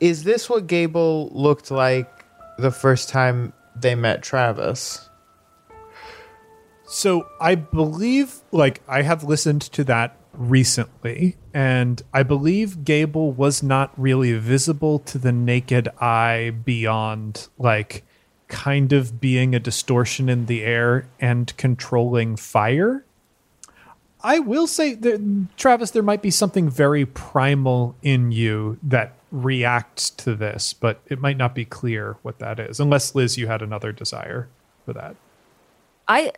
Is this what Gable looked like the first time they met Travis? So I believe, like, I have listened to that recently, and I believe Gable was not really visible to the naked eye beyond, like, kind of being a distortion in the air and controlling fire. I will say, that, Travis, there might be something very primal in you that reacts to this, but it might not be clear what that is, unless Liz, you had another desire for that. I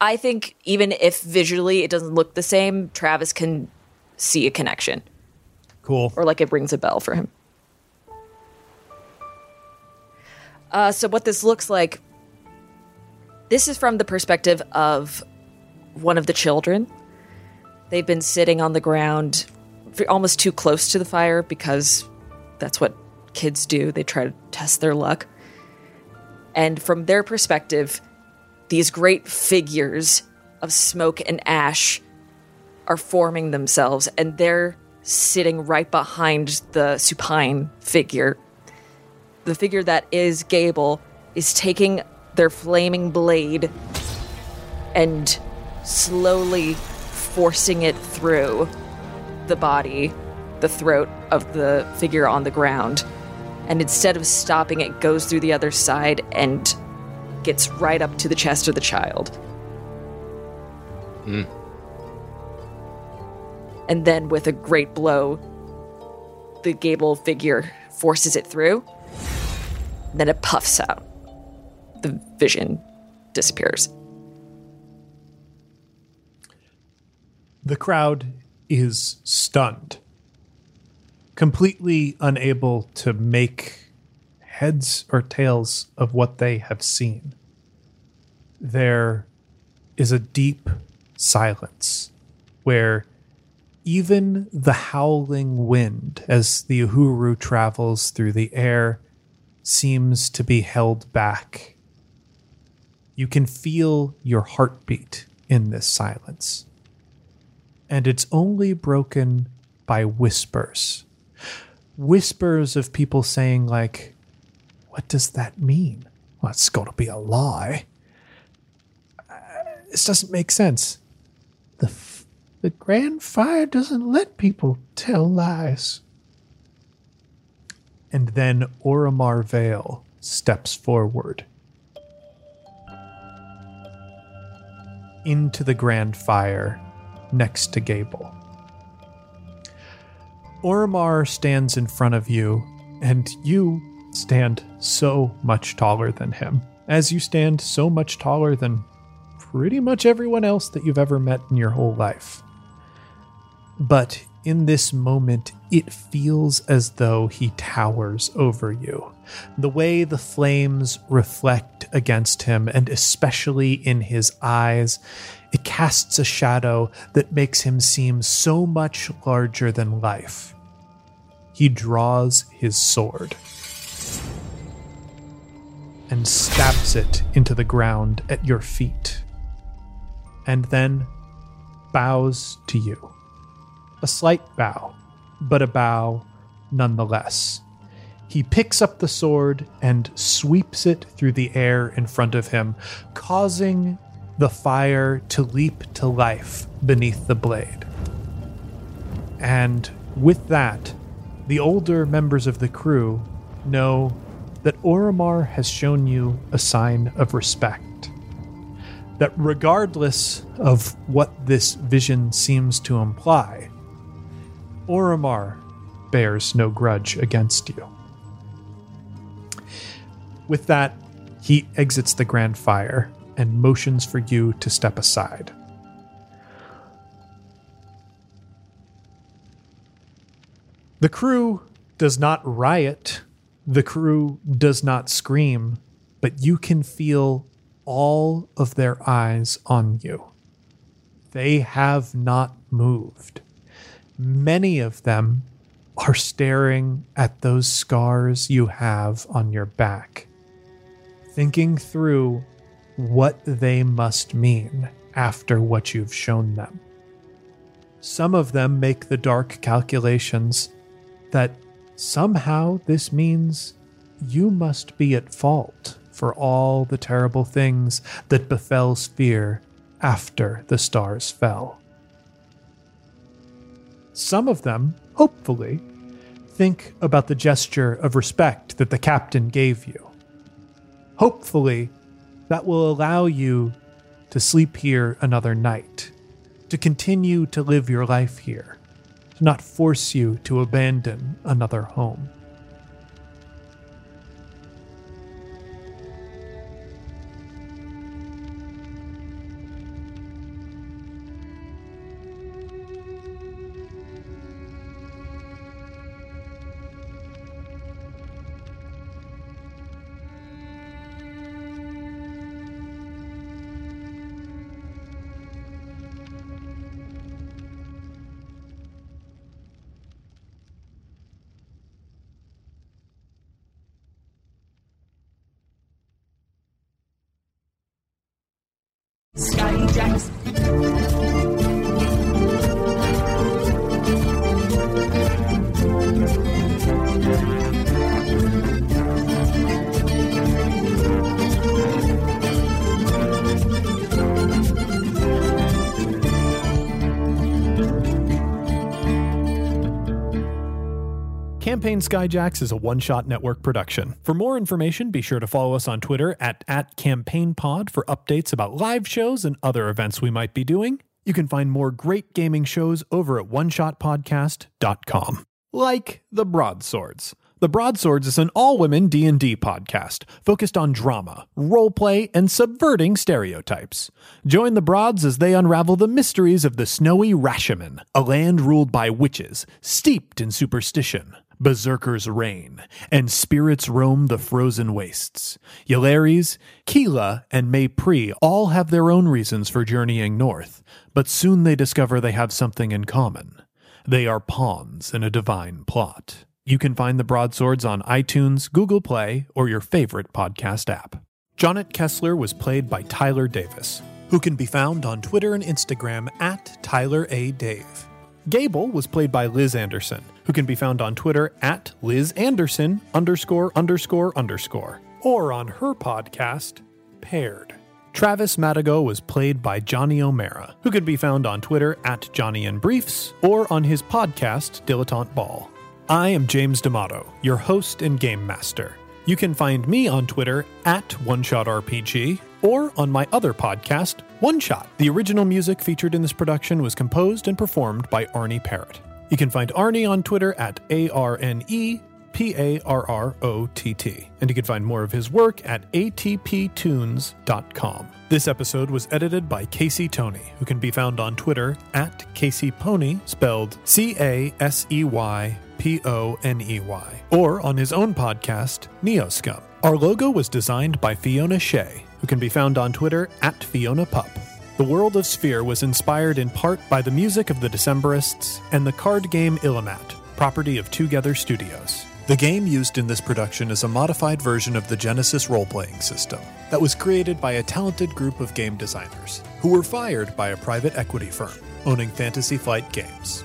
I think even if visually it doesn't look the same, Travis can see a connection Cool. or like it rings a bell for him. Uh, so what this looks like, this is from the perspective of one of the children. They've been sitting on the ground, almost too close to the fire because that's what kids do. They try to test their luck. And from their perspective, these great figures of smoke and ash are forming themselves, and they're sitting right behind the supine figure. The figure that is Gable is taking their flaming blade and slowly forcing it through the body, the throat of the figure on the ground. And instead of stopping, it goes through the other side and gets right up to the chest of the child. Hmm. And then, with a great blow, the Gable figure forces it through. Then it puffs out. The vision disappears. The crowd is stunned completely unable to make heads or tails of what they have seen. There is a deep silence where even the howling wind as the Uhuru travels through the air seems to be held back. You can feel your heartbeat in this silence. And it's only broken by whispers. Whispers of people saying, like, what does that mean? Well, it's got to be a lie. Uh, this doesn't make sense. The, f- the Grand Fire doesn't let people tell lies. And then Oromar Vale steps forward into the Grand Fire next to Gable. Oromar stands in front of you, and you stand so much taller than him, as you stand so much taller than pretty much everyone else that you've ever met in your whole life. But in this moment, it feels as though he towers over you. The way the flames reflect against him, and especially in his eyes, it casts a shadow that makes him seem so much larger than life. He draws his sword and stabs it into the ground at your feet, and then bows to you. A slight bow, but a bow nonetheless. He picks up the sword and sweeps it through the air in front of him, causing the fire to leap to life beneath the blade. And with that, the older members of the crew know that Oromar has shown you a sign of respect. That regardless of what this vision seems to imply, Oromar bears no grudge against you. With that, he exits the Grand Fire and motions for you to step aside. The crew does not riot, the crew does not scream, but you can feel all of their eyes on you. They have not moved. Many of them are staring at those scars you have on your back, thinking through what they must mean after what you've shown them. Some of them make the dark calculations that somehow this means you must be at fault for all the terrible things that befell Sphere after the stars fell. Some of them, hopefully, think about the gesture of respect that the captain gave you. Hopefully, that will allow you to sleep here another night, to continue to live your life here, not force you to abandon another home. Skyjacks is a one shot network production. For more information, be sure to follow us on Twitter at, at CampaignPod for updates about live shows and other events we might be doing. You can find more great gaming shows over at oneshotpodcast.com. Like the Broadswords, The Broadswords is an all-women D&D podcast focused on drama, roleplay, and subverting stereotypes. Join the Broads as they unravel the mysteries of the snowy Rashemen, a land ruled by witches, steeped in superstition. Berserkers reign, and spirits roam the frozen wastes. Ylaris, Keela, and Maypri all have their own reasons for journeying north, but soon they discover they have something in common. They are pawns in a divine plot. You can find the Broadswords on iTunes, Google Play, or your favorite podcast app. Jonet Kessler was played by Tyler Davis, who can be found on Twitter and Instagram at Tyler A. Dave. Gable was played by Liz Anderson, who can be found on Twitter at Liz Anderson underscore underscore underscore, or on her podcast, Paired. Travis Madigo was played by Johnny O'Mara, who can be found on Twitter at Johnny in Briefs or on his podcast, Dilettante Ball. I am James D'Amato, your host and game master. You can find me on Twitter at OneShotRPG or on my other podcast, One Shot. The original music featured in this production was composed and performed by Arne Parrott. You can find Arne on Twitter at A R N E P A R R O T T. And you can find more of his work at atptunes.com. This episode was edited by Casey Poney, who can be found on Twitter at Casey Poney, spelled C A S E Y P O N E Y, or on his own podcast, Neoscum. Our logo was designed by Fiona Shea, who can be found on Twitter at Fiona Pup. The world of Sphere was inspired in part by the music of the Decemberists and the card game Illimat, property of Twogether Studios. The game used in this production is a modified version of the Genesys role playing system that was created by a talented group of game designers who were fired by a private equity firm owning Fantasy Flight Games.